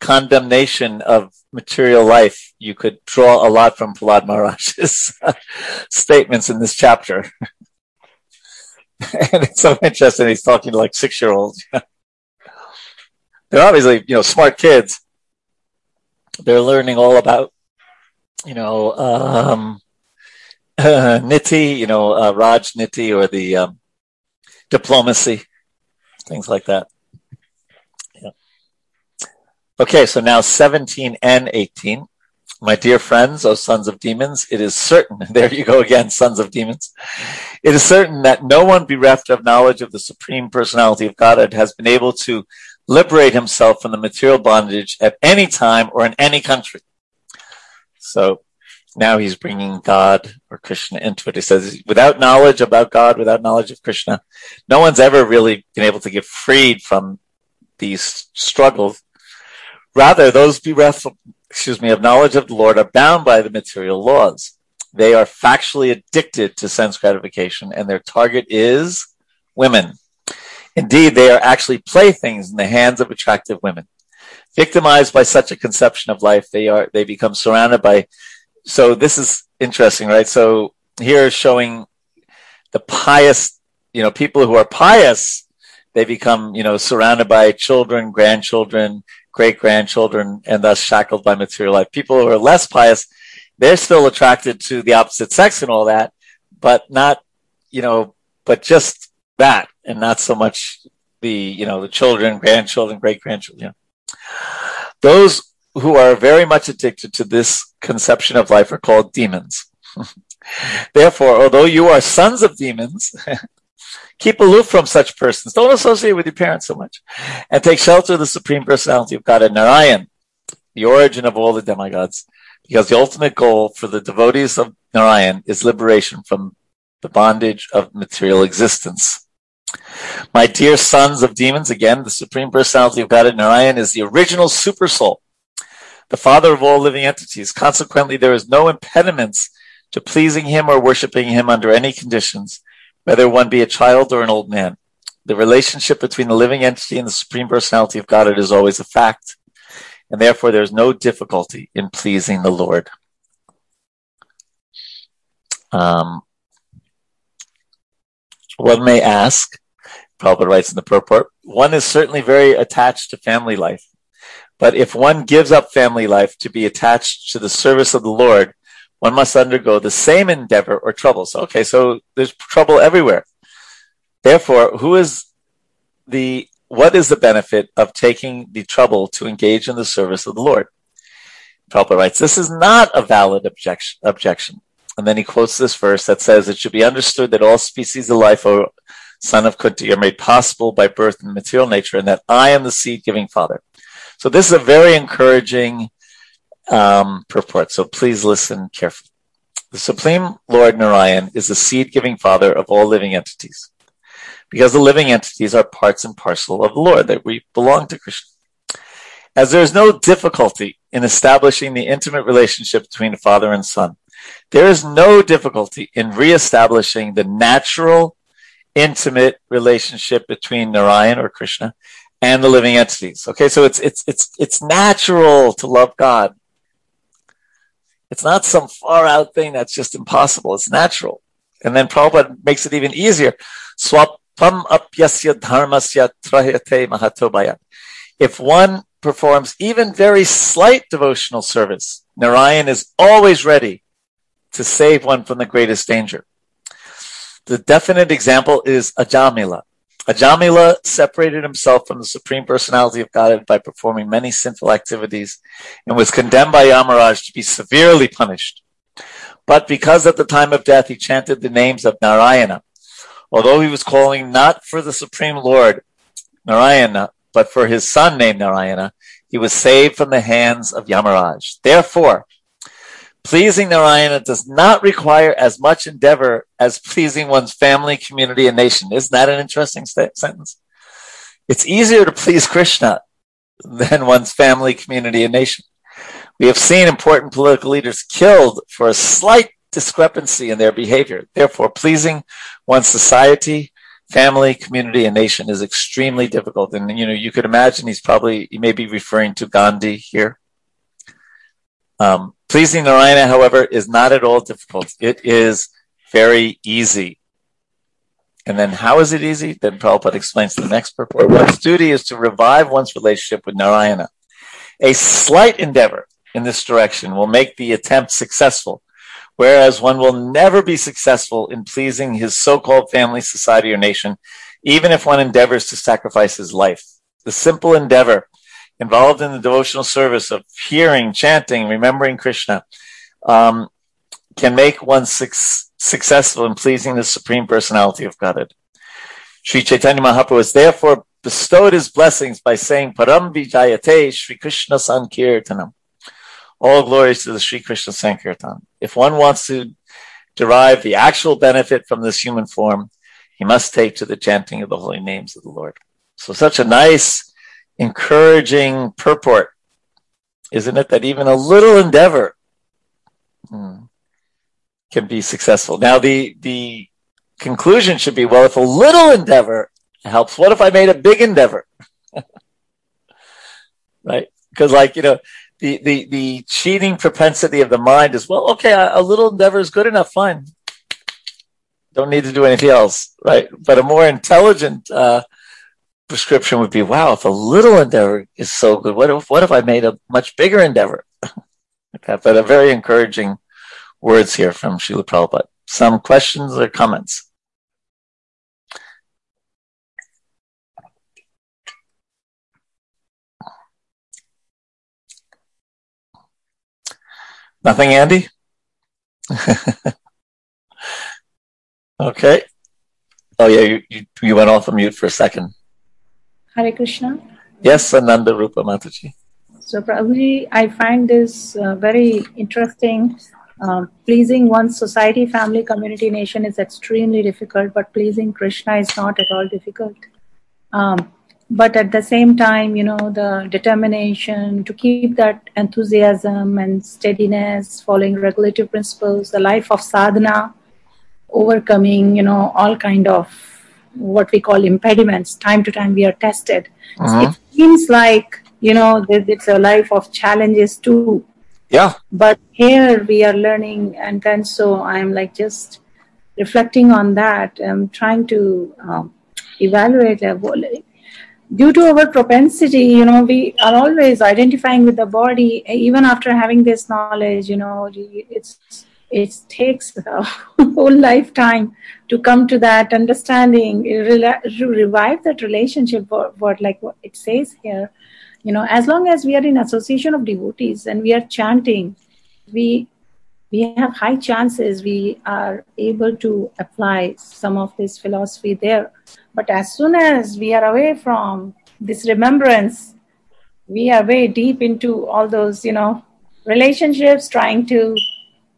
[SPEAKER 1] condemnation of material life, you could draw a lot from Prahlad Maharaj's statements in this chapter. and it's so interesting. He's talking to like six year olds. They're obviously, you know, smart kids. They're learning all about, you know, um, uh, Niti, you know, uh, Raj Niti or the um, diplomacy, things like that. Okay, so now 17 and 18. My dear friends, O sons of demons, it is certain, there you go again, sons of demons. It is certain that no one bereft of knowledge of the Supreme Personality of Godhead has been able to liberate himself from the material bondage at any time or in any country. So now he's bringing God or Krishna into it. He says, without knowledge about God, without knowledge of Krishna, no one's ever really been able to get freed from these struggles. Rather, those bereft, excuse me, of knowledge of the Lord are bound by the material laws. They are factually addicted to sense gratification and their target is women. Indeed, they are actually playthings in the hands of attractive women. Victimized by such a conception of life, they are, they become surrounded by so this is interesting, right? So here showing the pious, you know, people who are pious, they become, you know, surrounded by children, grandchildren, great grandchildren, and thus shackled by material life. People who are less pious, they're still attracted to the opposite sex and all that, but not, you know, but just that and not so much the, you know, the children, grandchildren, great grandchildren. You know. Those who are very much addicted to this conception of life are called demons. Therefore, although you are sons of demons, keep aloof from such persons. Don't associate with your parents so much. And take shelter of the Supreme Personality of Godhead Narayan, the origin of all the demigods. Because the ultimate goal for the devotees of Narayan is liberation from the bondage of material existence. My dear sons of demons, again, the Supreme Personality of Godhead Narayan is the original super soul the father of all living entities. Consequently, there is no impediments to pleasing him or worshiping him under any conditions, whether one be a child or an old man. The relationship between the living entity and the supreme personality of God is always a fact, and therefore there is no difficulty in pleasing the Lord. Um, one may ask, Prabhupada writes in the purport, one is certainly very attached to family life. But if one gives up family life to be attached to the service of the Lord, one must undergo the same endeavor or troubles. Okay, so there's trouble everywhere. Therefore, who is the what is the benefit of taking the trouble to engage in the service of the Lord? Prabhupada writes, this is not a valid objection, objection. And then he quotes this verse that says, it should be understood that all species of life are son of Kunti, are made possible by birth and material nature, and that I am the seed giving father. So this is a very encouraging um, purport. So please listen carefully. The Supreme Lord Narayan is the seed giving father of all living entities. Because the living entities are parts and parcel of the Lord, that we belong to Krishna. As there is no difficulty in establishing the intimate relationship between father and son, there is no difficulty in reestablishing the natural, intimate relationship between Narayan or Krishna and the living entities. Okay, so it's it's it's it's natural to love God. It's not some far out thing that's just impossible. It's natural. And then Prabhupada makes it even easier. Svalpam apyasya dharmasya trayate mahatobaya. If one performs even very slight devotional service, Narayan is always ready to save one from the greatest danger. The definite example is Ajamila. Ajamila separated himself from the Supreme Personality of Godhead by performing many sinful activities and was condemned by Yamaraj to be severely punished. But because at the time of death he chanted the names of Narayana, although he was calling not for the Supreme Lord Narayana, but for his son named Narayana, he was saved from the hands of Yamaraj. Therefore, Pleasing Narayana does not require as much endeavor as pleasing one's family, community, and nation. Isn't that an interesting st- sentence? It's easier to please Krishna than one's family, community, and nation. We have seen important political leaders killed for a slight discrepancy in their behavior. Therefore, pleasing one's society, family, community, and nation is extremely difficult. And, you know, you could imagine he's probably, he may be referring to Gandhi here. Um, Pleasing Narayana, however, is not at all difficult. It is very easy. And then how is it easy? Then Prabhupada explains the next purport. One's duty is to revive one's relationship with Narayana. A slight endeavor in this direction will make the attempt successful, whereas one will never be successful in pleasing his so-called family, society, or nation, even if one endeavors to sacrifice his life. The simple endeavor involved in the devotional service of hearing, chanting, remembering Krishna, um, can make one su- successful in pleasing the Supreme Personality of Godhead. Sri Chaitanya Mahaprabhu has therefore bestowed his blessings by saying, Param Vijayate Sri Krishna Sankirtanam. All glories to the Sri Krishna Sankirtan. If one wants to derive the actual benefit from this human form, he must take to the chanting of the holy names of the Lord. So such a nice encouraging purport, isn't it? That even a little endeavor hmm, can be successful. Now, the the conclusion should be, well, if a little endeavor helps, what if I made a big endeavor? right? Because, like you know, the the the cheating propensity of the mind is, well, okay, a, a little endeavor is good enough, fine. Don't need to do anything else, right? But a more intelligent uh, prescription would be, wow, if a little endeavor is so good, what if, what if I made a much bigger endeavor? okay, but a very encouraging words here from Srila Prabhupada. Some questions or comments? Nothing, Andy? okay. Oh yeah, you, you, you went off of mute for a second.
[SPEAKER 8] Hare Krishna.
[SPEAKER 1] Yes, Ananda Rupa Mataji.
[SPEAKER 8] So, Prabhuji, I find this uh, very interesting. Um, pleasing one's society, family, community, nation is extremely difficult, but pleasing Krishna is not at all difficult. Um, but at the same time, you know, the determination to keep that enthusiasm and steadiness, following regulative principles, the life of sadhana, overcoming, you know, all kind of what we call impediments. Time to time, we are tested. Uh-huh. It seems like you know it's a life of challenges too.
[SPEAKER 1] Yeah.
[SPEAKER 8] But here we are learning, and then so I'm like just reflecting on that. I'm trying to um, evaluate. Uh, due to our propensity, you know, we are always identifying with the body, even after having this knowledge. You know, it's it takes a whole lifetime to come to that understanding revive that relationship what like what it says here you know as long as we are in association of devotees and we are chanting we we have high chances we are able to apply some of this philosophy there. But as soon as we are away from this remembrance, we are way deep into all those, you know, relationships, trying to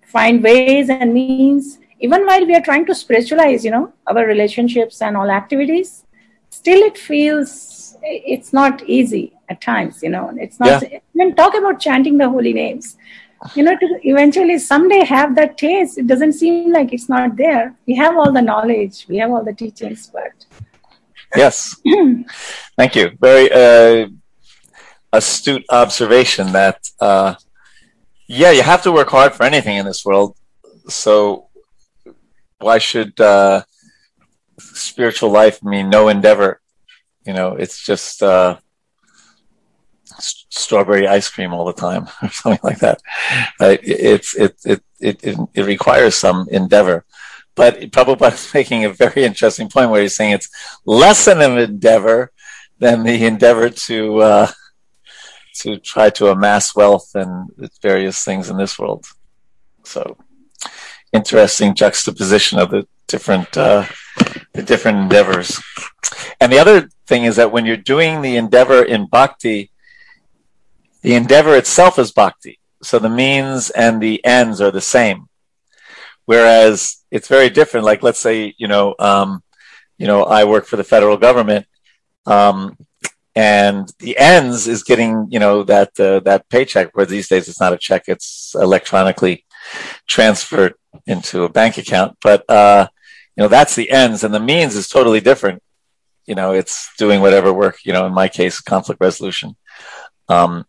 [SPEAKER 8] find ways and means. Even while we are trying to spiritualize, you know, our relationships and all activities, still it feels it's not easy at times, you know. It's not, yeah. when talk about chanting the holy names, you know, to eventually someday have that taste, it doesn't seem like it's not there. We have all the knowledge, we have all the teachings, but.
[SPEAKER 1] Yes. Thank you. Very uh, astute observation that, uh, yeah, you have to work hard for anything in this world. So why should uh, spiritual life mean no endeavor? You know, it's just uh, strawberry ice cream all the time or something like that. It's it, it it it it requires some endeavor. But Prabhupada is making a very interesting point where he's saying it's less an endeavor than the endeavor to uh, to try to amass wealth and various things in this world. So interesting juxtaposition of the different uh, the different endeavors. And the other thing is that when you're doing the endeavor in bhakti, the endeavor itself is bhakti. So the means and the ends are the same. Whereas it's very different. Like let's say, you know, um, you know, I work for the federal government, um, and the ends is getting, you know, that uh, that paycheck. Where these days it's not a check; it's electronically transferred into a bank account. But uh, you know, that's the ends, and the means is totally different. You know, it's doing whatever work. You know, in my case, conflict resolution. Um,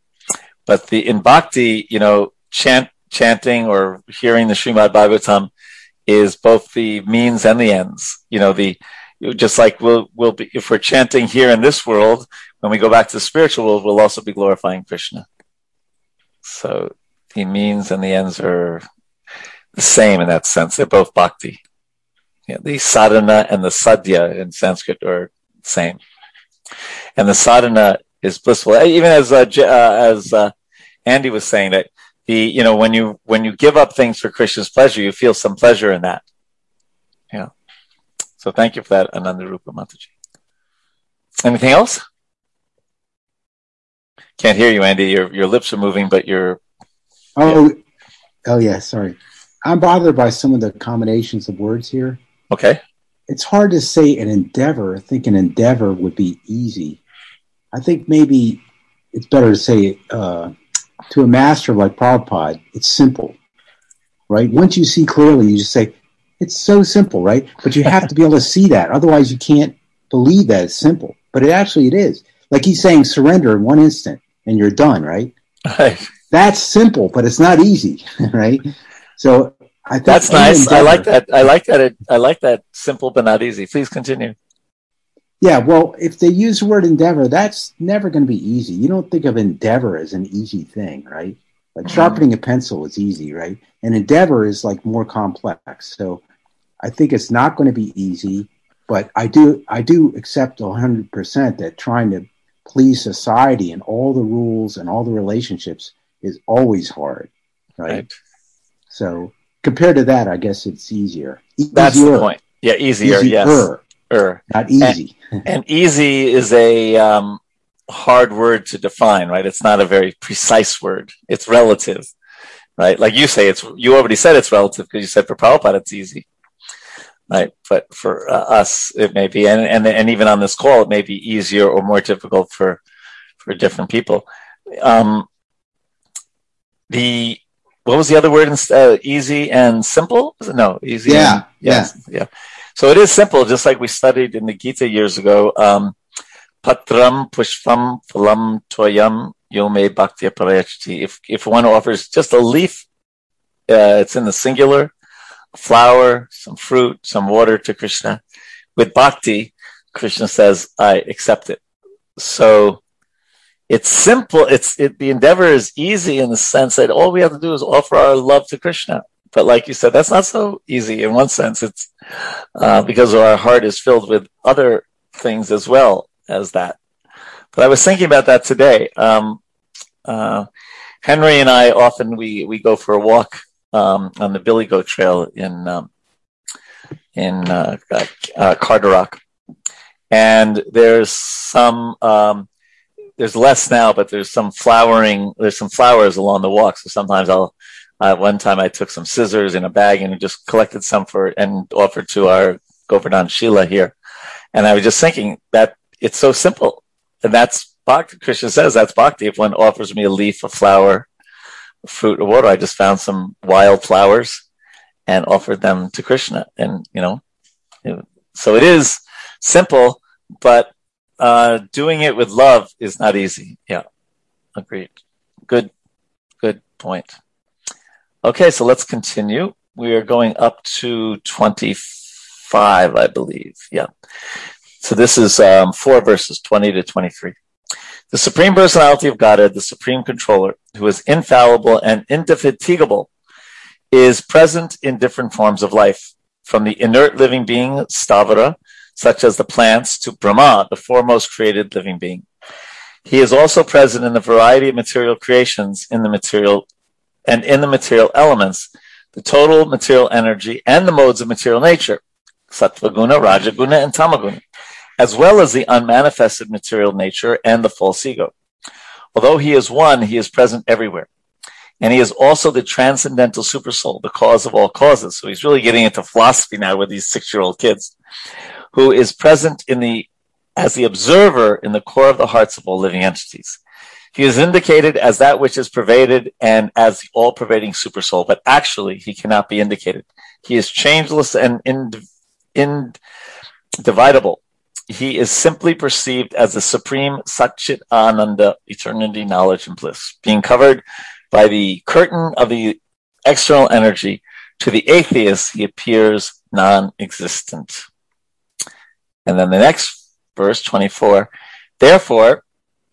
[SPEAKER 1] but the in bhakti, you know, chant, chanting or hearing the Srimad Bhagavatam is both the means and the ends. You know, the just like we'll we'll be if we're chanting here in this world, when we go back to the spiritual world, we'll also be glorifying Krishna. So the means and the ends are the same in that sense. They're both bhakti. Yeah, the sadhana and the sadhya in Sanskrit are the same. And the sadhana is blissful. Even as uh, uh, as uh, Andy was saying that the you know when you when you give up things for Krishna's pleasure, you feel some pleasure in that. Yeah. So thank you for that, Ananda Rupa Mataji. Anything else? Can't hear you, Andy. Your your lips are moving, but you're.
[SPEAKER 2] Oh, yeah. oh yeah. Sorry, I'm bothered by some of the combinations of words here.
[SPEAKER 1] Okay.
[SPEAKER 2] It's hard to say an endeavor. I think an endeavor would be easy. I think maybe it's better to say uh, to a master like Prabhupada, it's simple, right? Once you see clearly, you just say, it's so simple, right? But you have to be able to see that. Otherwise, you can't believe that it's simple. But it actually it is. Like he's saying, surrender in one instant and you're done, right?
[SPEAKER 1] Right.
[SPEAKER 2] That's simple, but it's not easy, right? So I
[SPEAKER 1] that's nice. Endeavor, I like that. I like that. It, I like that simple but not easy. Please continue.
[SPEAKER 2] Yeah, well, if they use the word endeavor, that's never going to be easy. You don't think of endeavor as an easy thing, right? Like mm-hmm. sharpening a pencil is easy, right? And endeavor is like more complex. So I think it's not going to be easy, but I do I do accept 100% that trying to please society and all the rules and all the relationships is always hard, right? right. So compared to that, I guess it's easier.
[SPEAKER 1] easier. That's the point. Yeah, easier, easier. yes.
[SPEAKER 2] Er. Not easy.
[SPEAKER 1] And, and easy is a um, hard word to define, right? It's not a very precise word. It's relative, right? Like you say, it's you already said it's relative because you said for Prabhupada it's easy, right? But for uh, us, it may be, and, and and even on this call, it may be easier or more difficult for for different people. Um, the what was the other word? Uh, easy and simple? No, easy.
[SPEAKER 2] Yeah,
[SPEAKER 1] and, yes, yeah. yeah. So it is simple, just like we studied in the Gita years ago. Um, Patram pushpam phalam toyam yome bhakti prayacchati. If if one offers just a leaf, uh, it's in the singular, a flower, some fruit, some water to Krishna. With bhakti, Krishna says, "I accept it." So it's simple. It's it, the endeavor is easy in the sense that all we have to do is offer our love to Krishna. But like you said, that's not so easy in one sense. It's uh, because our heart is filled with other things as well as that. But I was thinking about that today. Um, uh, Henry and I often we we go for a walk um, on the Billy Goat Trail in um, in uh, uh, Carderock, and there's some um, there's less now, but there's some flowering. There's some flowers along the walk. So sometimes I'll. Uh, one time I took some scissors in a bag and just collected some for and offered to our Govardhan Shila here. And I was just thinking that it's so simple. And that's Bhakti. Krishna says that's Bhakti. If one offers me a leaf, a flower, a fruit, or water, I just found some wild flowers and offered them to Krishna. And, you know, so it is simple, but uh, doing it with love is not easy. Yeah, agreed. Good, good point. Okay, so let's continue. We are going up to 25, I believe. Yeah. So this is um, four verses, 20 to 23. The Supreme Personality of Godhead, the Supreme Controller, who is infallible and indefatigable, is present in different forms of life, from the inert living being, Sthavara, such as the plants, to Brahma, the foremost created living being. He is also present in the variety of material creations in the material and in the material elements, the total material energy and the modes of material nature, Sattvaguna, Rajaguna, and Tamaguna, as well as the unmanifested material nature and the false ego. Although he is one, he is present everywhere. And he is also the transcendental supersoul, the cause of all causes. So he's really getting into philosophy now with these six year old kids who is present in the as the observer in the core of the hearts of all living entities. He is indicated as that which is pervaded and as the all pervading supersoul, but actually he cannot be indicated. He is changeless and indivisible. He is simply perceived as the supreme Satchit Ananda, eternity, knowledge, and bliss, being covered by the curtain of the external energy. To the atheist, he appears non existent. And then the next verse, 24. Therefore,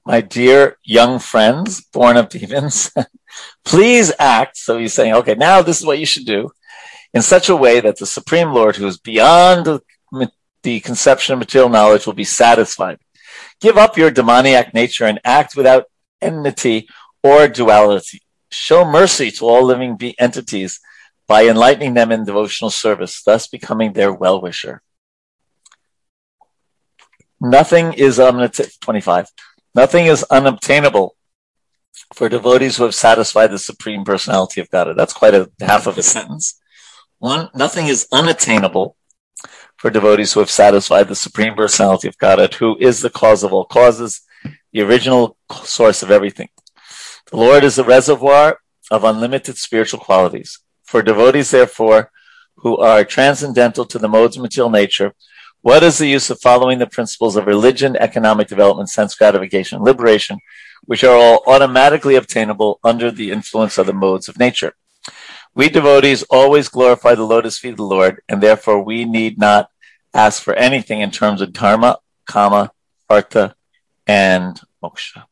[SPEAKER 1] my dear young friends, born of demons, please act. So he's saying, okay, now this is what you should do in such a way that the Supreme Lord, who is beyond the, conception of material knowledge, will be satisfied. Give up your demoniac nature and act without enmity or duality. Show mercy to all living entities by enlightening them in devotional service, thus becoming their well wisher. Nothing is unattainable. 25. Nothing is unobtainable for devotees who have satisfied the supreme personality of God. That's quite a half of a sentence. One, nothing is unattainable for devotees who have satisfied the supreme personality of God, who is the cause of all causes, the original source of everything. The Lord is the reservoir of unlimited spiritual qualities. For devotees, therefore, who are transcendental to the modes of material nature, what is the use of following the principles of religion, economic development, sense gratification, liberation, which are all automatically obtainable under the influence of the modes of nature? We devotees always glorify the lotus feet of the Lord, and therefore we need not ask for anything in terms of dharma, kama, artha, and moksha.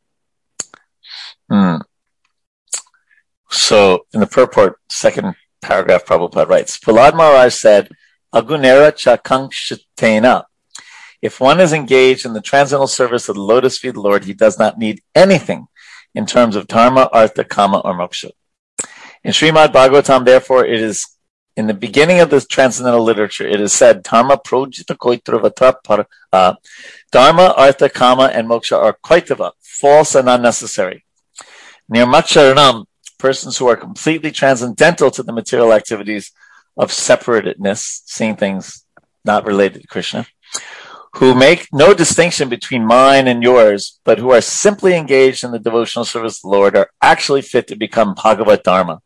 [SPEAKER 1] Hmm. So in the purport, second paragraph, Prabhupada writes, Prahlad Maharaj said, Agunera chakangshatena. If one is engaged in the transcendental service of the lotus feet Lord, he does not need anything in terms of dharma, artha, kama, or moksha. In Srimad Bhagavatam, therefore, it is in the beginning of the transcendental literature, it is said, Dharma projita koitravata uh, Dharma, artha, kama, and moksha are kaitava, false and unnecessary. Nirmatsaranam, persons who are completely transcendental to the material activities of separateness, seeing things not related to Krishna, who make no distinction between mine and yours, but who are simply engaged in the devotional service of the Lord, are actually fit to become Bhagavad Dharma.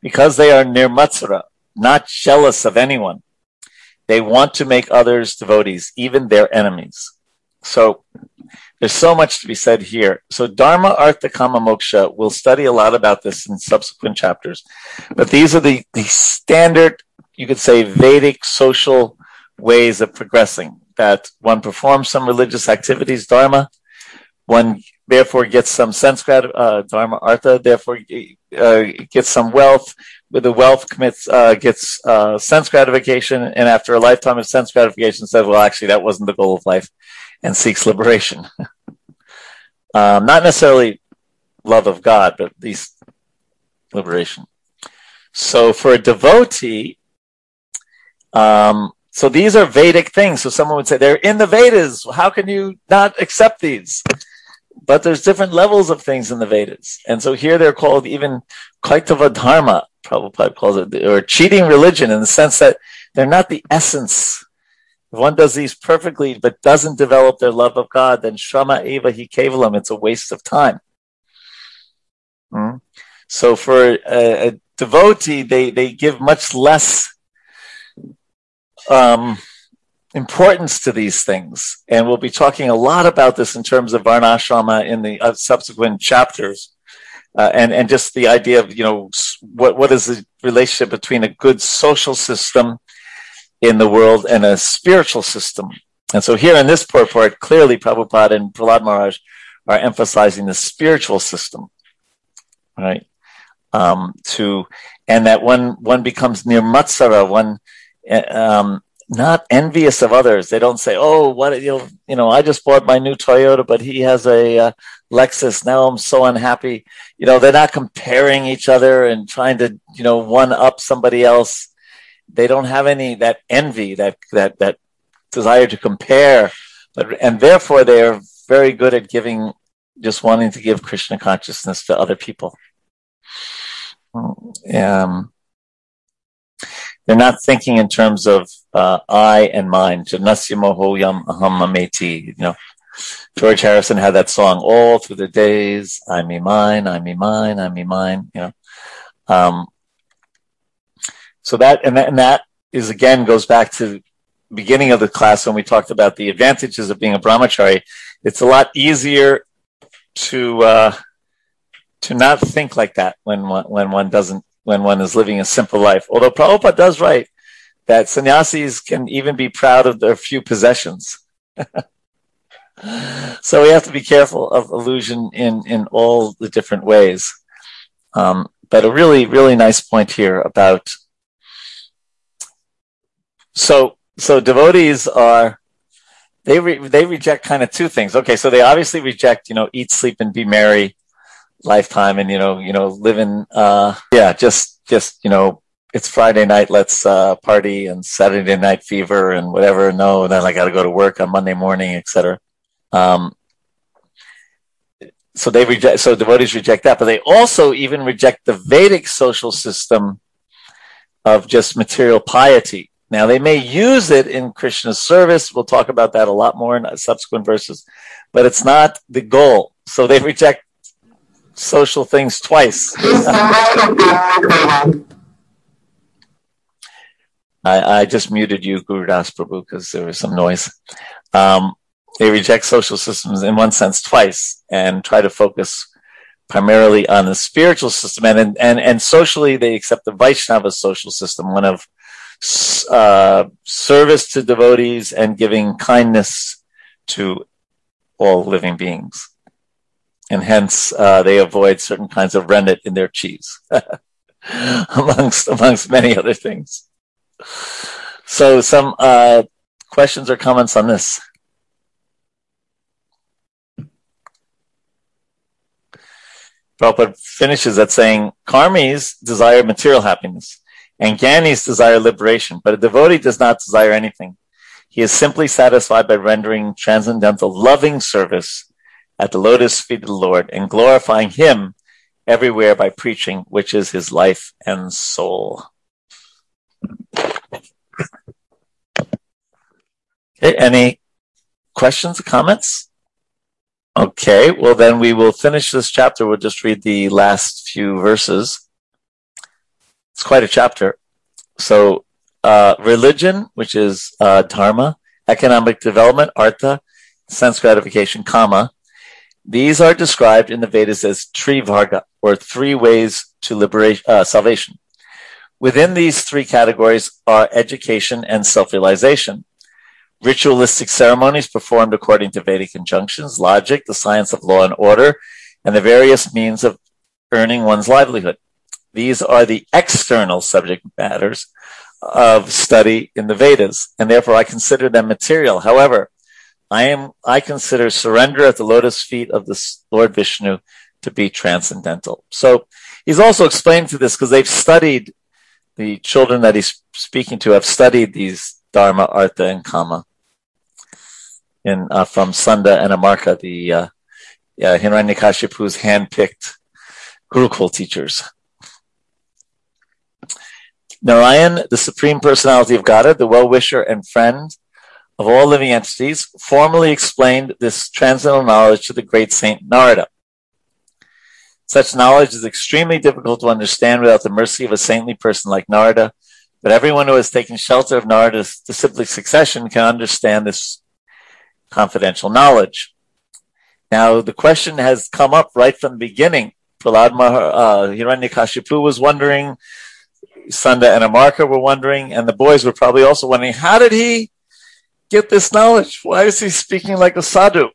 [SPEAKER 1] Because they are nirmatsara, not jealous of anyone, they want to make others devotees, even their enemies. So there's so much to be said here. So Dharma, Artha, Kama, Moksha, we'll study a lot about this in subsequent chapters. But these are the, the standard, you could say, Vedic social ways of progressing. That one performs some religious activities, Dharma, one therefore gets some sense uh, Dharma, Artha, therefore uh, gets some wealth. With the wealth commits uh, gets uh, sense gratification, and after a lifetime of sense gratification, says, "Well, actually, that wasn't the goal of life." And seeks liberation. um, not necessarily love of God, but at least liberation. So for a devotee, um, so these are Vedic things. So someone would say they're in the Vedas. How can you not accept these? But there's different levels of things in the Vedas. And so here they're called even Kaitava Dharma, Prabhupada calls it, or cheating religion in the sense that they're not the essence. If one does these perfectly but doesn't develop their love of God, then Shrama Eva Hi Kevalam, it's a waste of time. Mm-hmm. So for a, a, devotee, they, they give much less um, importance to these things. And we'll be talking a lot about this in terms of Varnashrama in the uh, subsequent chapters. Uh, and, and just the idea of, you know, what, what is the relationship between a good social system in the world and a spiritual system. And so here in this purport, clearly Prabhupada and Prahlad Maharaj are emphasizing the spiritual system, right? Um, to, and that one, one becomes nirmatsara, one, um, not envious of others. They don't say, "Oh, what you know, you know, I just bought my new Toyota, but he has a uh, Lexus. Now I'm so unhappy." You know, they're not comparing each other and trying to, you know, one up somebody else. They don't have any that envy, that that that desire to compare, but and therefore they are very good at giving, just wanting to give Krishna consciousness to other people. Um, they're not thinking in terms of uh, I and mine. Janasya mohoyam aham mameti. You know, George Harrison had that song all through the days. I me mine, I me mine, I me mine. You know, um, so that and, that and that is again goes back to the beginning of the class when we talked about the advantages of being a brahmachari. It's a lot easier to uh, to not think like that when one, when one doesn't when one is living a simple life. Although Prabhupada does write that sannyasis can even be proud of their few possessions. so we have to be careful of illusion in, in all the different ways. Um, but a really, really nice point here about so so devotees are they re, they reject kind of two things. Okay, so they obviously reject you know eat, sleep, and be merry lifetime and you know you know living uh yeah just just you know it's friday night let's uh party and saturday night fever and whatever no then i got to go to work on monday morning etc um so they reject so devotees reject that but they also even reject the vedic social system of just material piety now they may use it in krishna's service we'll talk about that a lot more in subsequent verses but it's not the goal so they reject social things twice. I, I, just muted you, Guru Das Prabhu, because there was some noise. Um, they reject social systems in one sense twice and try to focus primarily on the spiritual system. And, and, and socially, they accept the Vaishnava social system, one of uh, service to devotees and giving kindness to all living beings and hence uh, they avoid certain kinds of rennet in their cheese, amongst amongst many other things. So, some uh, questions or comments on this? Prabhupada finishes at saying, Karmis desire material happiness, and Gyanis desire liberation, but a devotee does not desire anything. He is simply satisfied by rendering transcendental loving service at the lotus feet of the Lord and glorifying Him everywhere by preaching, which is His life and soul. Okay, any questions, or comments? Okay, well, then we will finish this chapter. We'll just read the last few verses. It's quite a chapter. So, uh, religion, which is uh, dharma, economic development, artha, sense gratification, kama, these are described in the Vedas as trivarga, or three ways to liberation, uh, salvation. Within these three categories are education and self-realization. Ritualistic ceremonies performed according to Vedic injunctions, logic, the science of law and order, and the various means of earning one's livelihood. These are the external subject matters of study in the Vedas, and therefore I consider them material. However, I am I consider surrender at the lotus feet of the Lord Vishnu to be transcendental. So he's also explained to this because they've studied the children that he's speaking to have studied these Dharma, Artha, and Kama in uh, from Sunda and Amarka, the uh, yeah, Hiranyakashipu's handpicked Gurukul teachers. Narayan, the Supreme Personality of Godhead, the well-wisher and friend of all living entities, formally explained this transcendental knowledge to the great saint Narada. Such knowledge is extremely difficult to understand without the mercy of a saintly person like Narada, but everyone who has taken shelter of Narada's disciplic succession can understand this confidential knowledge. Now, the question has come up right from the beginning. Prahlad Mahar, uh, Hiranyakashipu was wondering, Sunda and Amarka were wondering, and the boys were probably also wondering, how did he get this knowledge? Why is he speaking like a sadhu?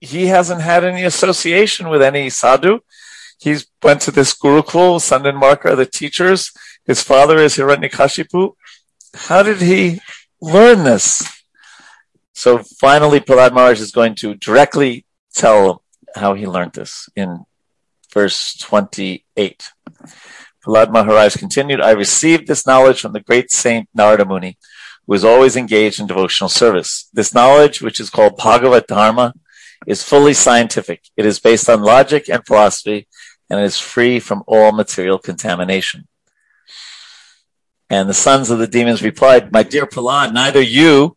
[SPEAKER 1] He hasn't had any association with any sadhu. He's went to this Gurukul, Sunda and Amarka are the teachers. His father is Hiranyakashipu. How did he learn this? So finally, Prahlad Maharaj is going to directly tell how he learned this in verse 28. Prahlad Maharaj continued, I received this knowledge from the great saint Narada Muni, who is always engaged in devotional service. This knowledge, which is called Bhagavad Dharma, is fully scientific. It is based on logic and philosophy, and is free from all material contamination. And the sons of the demons replied, My dear Prahlad, neither you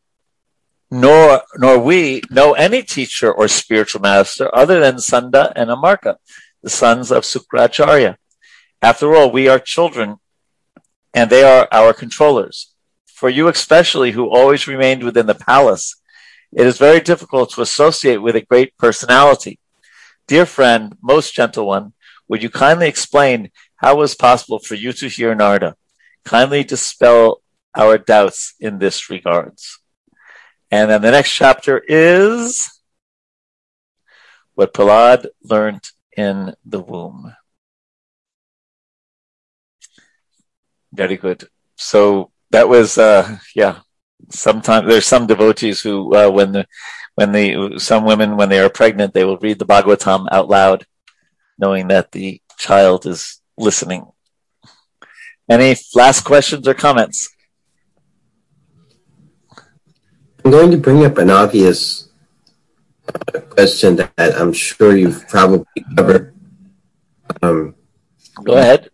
[SPEAKER 1] nor nor we know any teacher or spiritual master other than Sunda and Amarka, the sons of Sukracharya. After all, we are children, and they are our controllers. For you especially, who always remained within the palace, it is very difficult to associate with a great personality. Dear friend, most gentle one, would you kindly explain how it was possible for you to hear Narda? Kindly dispel our doubts in this regards. And then the next chapter is what Prahlad learned in the womb. Very good. So that was, uh, yeah. Sometimes there's some devotees who, uh, when the, when the, some women, when they are pregnant, they will read the Bhagavatam out loud, knowing that the child is listening. Any last questions or comments?
[SPEAKER 9] I'm going to bring up an obvious question that I'm sure you've probably covered. Um,
[SPEAKER 1] Go ahead,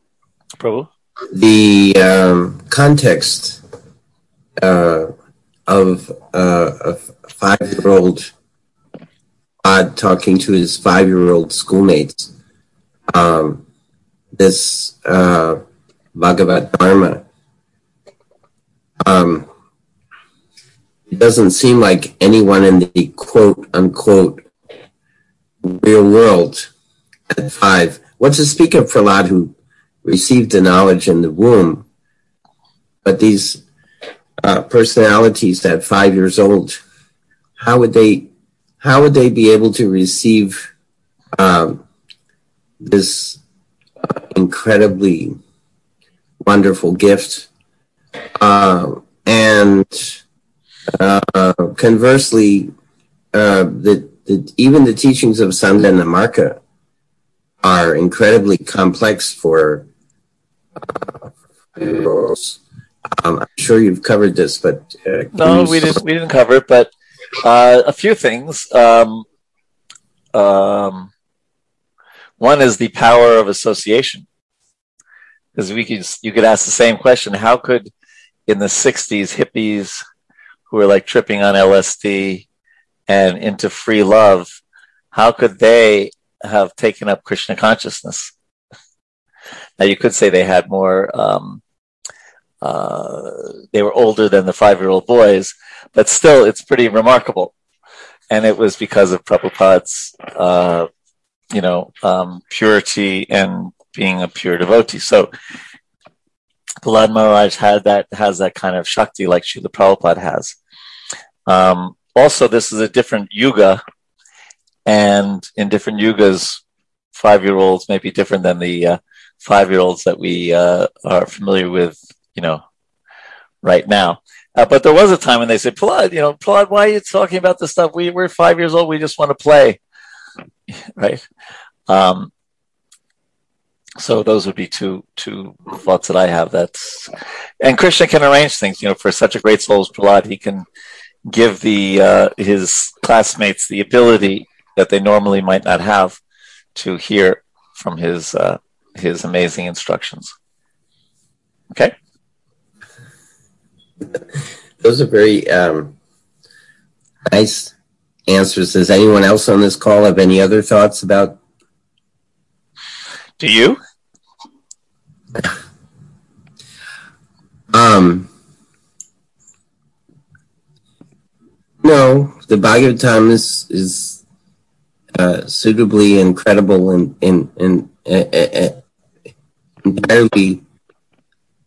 [SPEAKER 1] Prabhu.
[SPEAKER 9] The um, context uh, of uh, a five-year-old odd talking to his five-year-old schoolmates. Um, this uh, Bhagavad Dharma. Um, it doesn't seem like anyone in the quote unquote real world at five. What to speak of Prahlad who received the knowledge in the womb, but these uh, personalities at five years old, how would they, how would they be able to receive um, this uh, incredibly wonderful gift? Uh, and conversely, even the teachings of Sunda and Amarka are incredibly complex for um, I'm sure you've covered this, but
[SPEAKER 1] uh, no, we didn't. We didn't cover it, but uh, a few things. Um, um, one is the power of association, because we could you could ask the same question: How could in the '60s hippies who were like tripping on LSD and into free love, how could they have taken up Krishna consciousness? Now you could say they had more, um, uh, they were older than the five year old boys, but still it's pretty remarkable. And it was because of Prabhupada's, uh, you know, um, purity and being a pure devotee. So Prahlad Maharaj had that has that kind of shakti like Srila Prabhupada has. Um, also, this is a different yuga, and in different yugas, five-year-olds may be different than the uh, five-year-olds that we uh, are familiar with, you know, right now. Uh, but there was a time when they said, "Prahlad, you know, Prahlad, why are you talking about this stuff? We we're five years old. We just want to play, right?" Um, so those would be two two thoughts that I have. That's and Krishna can arrange things. You know, for such a great soul as Prahlad, he can give the uh, his classmates the ability that they normally might not have to hear from his uh, his amazing instructions. Okay.
[SPEAKER 9] Those are very um, nice answers. Does anyone else on this call have any other thoughts about?
[SPEAKER 1] Do you?
[SPEAKER 9] Um, no, the Bhagavatam is is uh, suitably incredible and and and entirely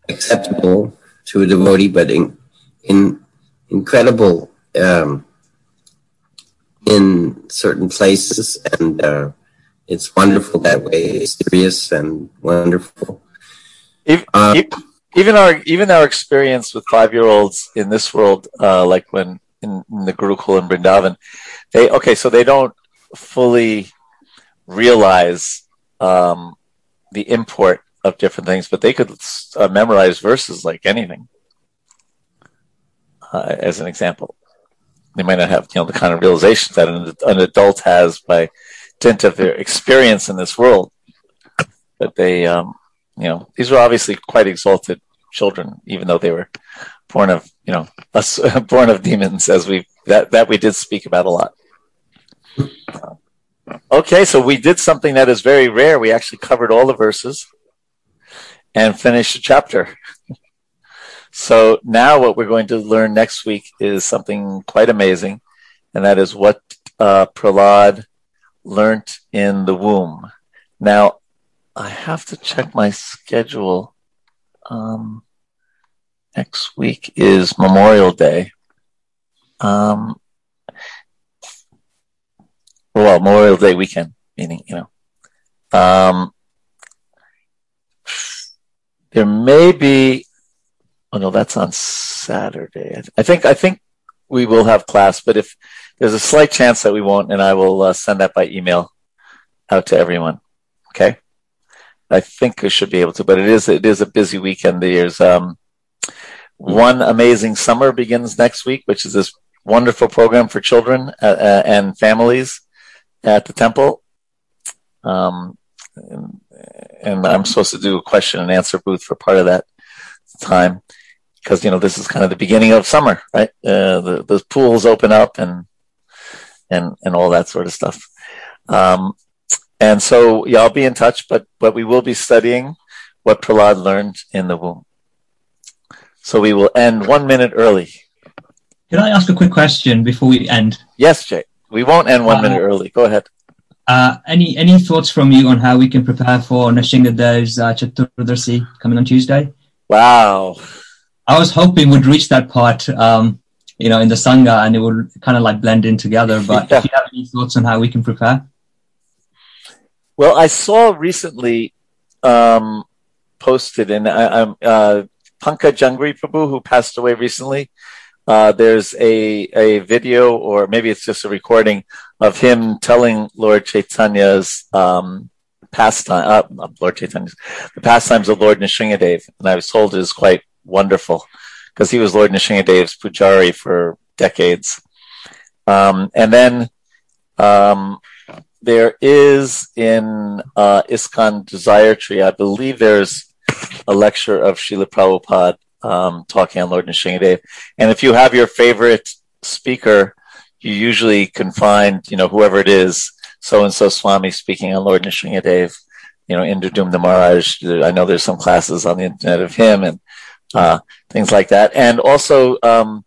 [SPEAKER 9] acceptable to a devotee, but in, in incredible um, in certain places, and uh, it's wonderful that way. It's serious and wonderful.
[SPEAKER 1] Even, uh, even our even our experience with five year olds in this world, uh, like when in, in the Gurukul and Vrindavan, they okay, so they don't fully realize um, the import of different things, but they could uh, memorize verses like anything. Uh, as an example, they might not have you know the kind of realization that an, an adult has by dint of their experience in this world. But they, um, you know, these were obviously quite exalted children, even though they were born of you know us, born of demons, as we that that we did speak about a lot. Okay, so we did something that is very rare. We actually covered all the verses and finished the chapter. so now what we're going to learn next week is something quite amazing, and that is what uh, Prahlad learnt in the womb. Now, I have to check my schedule. Um, next week is Memorial Day. Um, well, Memorial Day weekend, meaning, you know. Um, there may be, oh no, that's on Saturday. I think, I think we will have class, but if there's a slight chance that we won't, and I will uh, send that by email out to everyone. Okay. I think I should be able to, but it is, it is a busy weekend. There's, um, one amazing summer begins next week, which is this wonderful program for children uh, uh, and families at the temple. Um, and, I'm supposed to do a question and answer booth for part of that time because you know this is kind of the beginning of summer, right? Uh, the the pools open up and and and all that sort of stuff. Um, and so yeah, I'll be in touch, but but we will be studying what Prahlad learned in the womb. So we will end one minute early.
[SPEAKER 6] Can I ask a quick question before we end?
[SPEAKER 1] Yes, Jay. We won't end one uh, minute early. Go ahead.
[SPEAKER 6] Uh, any any thoughts from you on how we can prepare for Nrsimhadev's uh, Chaturdashi coming on Tuesday?
[SPEAKER 1] Wow.
[SPEAKER 6] I was hoping we'd reach that part, um, you know, in the Sangha and it would kind of like blend in together. But yeah. if you have any thoughts on how we can prepare?
[SPEAKER 1] Well, I saw recently um, posted, and I, am uh, Pankajanghri Prabhu, who passed away recently. Uh, there's a, a video, or maybe it's just a recording of him telling Lord Chaitanya's um, pastime, uh, Lord Chaitanya's, the pastimes of Lord Nrsimhadev. And I was told it is quite wonderful because he was Lord Nrsimhadev's pujari for decades. Um, and then um, there is in uh, ISKCON Desire Tree, I believe there's a lecture of Srila Prabhupada um, talking on Lord Nrsimhadev. And if you have your favorite speaker, you usually can find, you know, whoever it is, so and so Swami speaking on Lord Nrsimhadev, you know, Indradyumna Maharaj. I know there's some classes on the internet of him and uh, things like that. And also, um,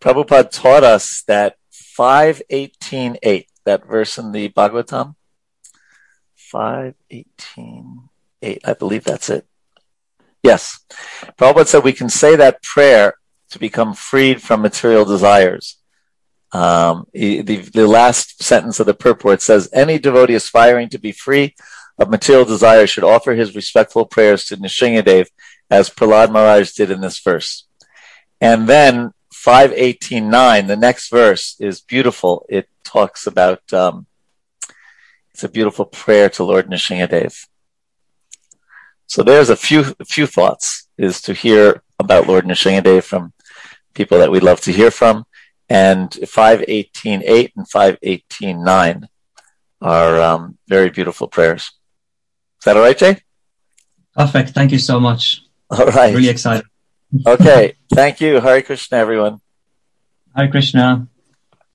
[SPEAKER 1] Prabhupada taught us that 518.8, that verse in the Bhagavatam, 518.8, I believe that's it. Yes. Prabhupada said we can say that prayer to become freed from material desires. Um, the, the last sentence of the purport says, any devotee aspiring to be free of material desire should offer his respectful prayers to Nrsimhadev as Prahlad Maharaj did in this verse. And then 518.9, the next verse is beautiful. It talks about, um, it's a beautiful prayer to Lord Nrsimhadev. So there's a few a few thoughts is to hear about Lord Nrsimhadev from people that we'd love to hear from, and 518.8 and 518.9 are um, very beautiful prayers. Is that all right, Jay?
[SPEAKER 6] Perfect. Thank you so much.
[SPEAKER 1] All right.
[SPEAKER 6] Really excited.
[SPEAKER 1] okay. Thank you. Hare Krishna, everyone.
[SPEAKER 6] Hare Krishna.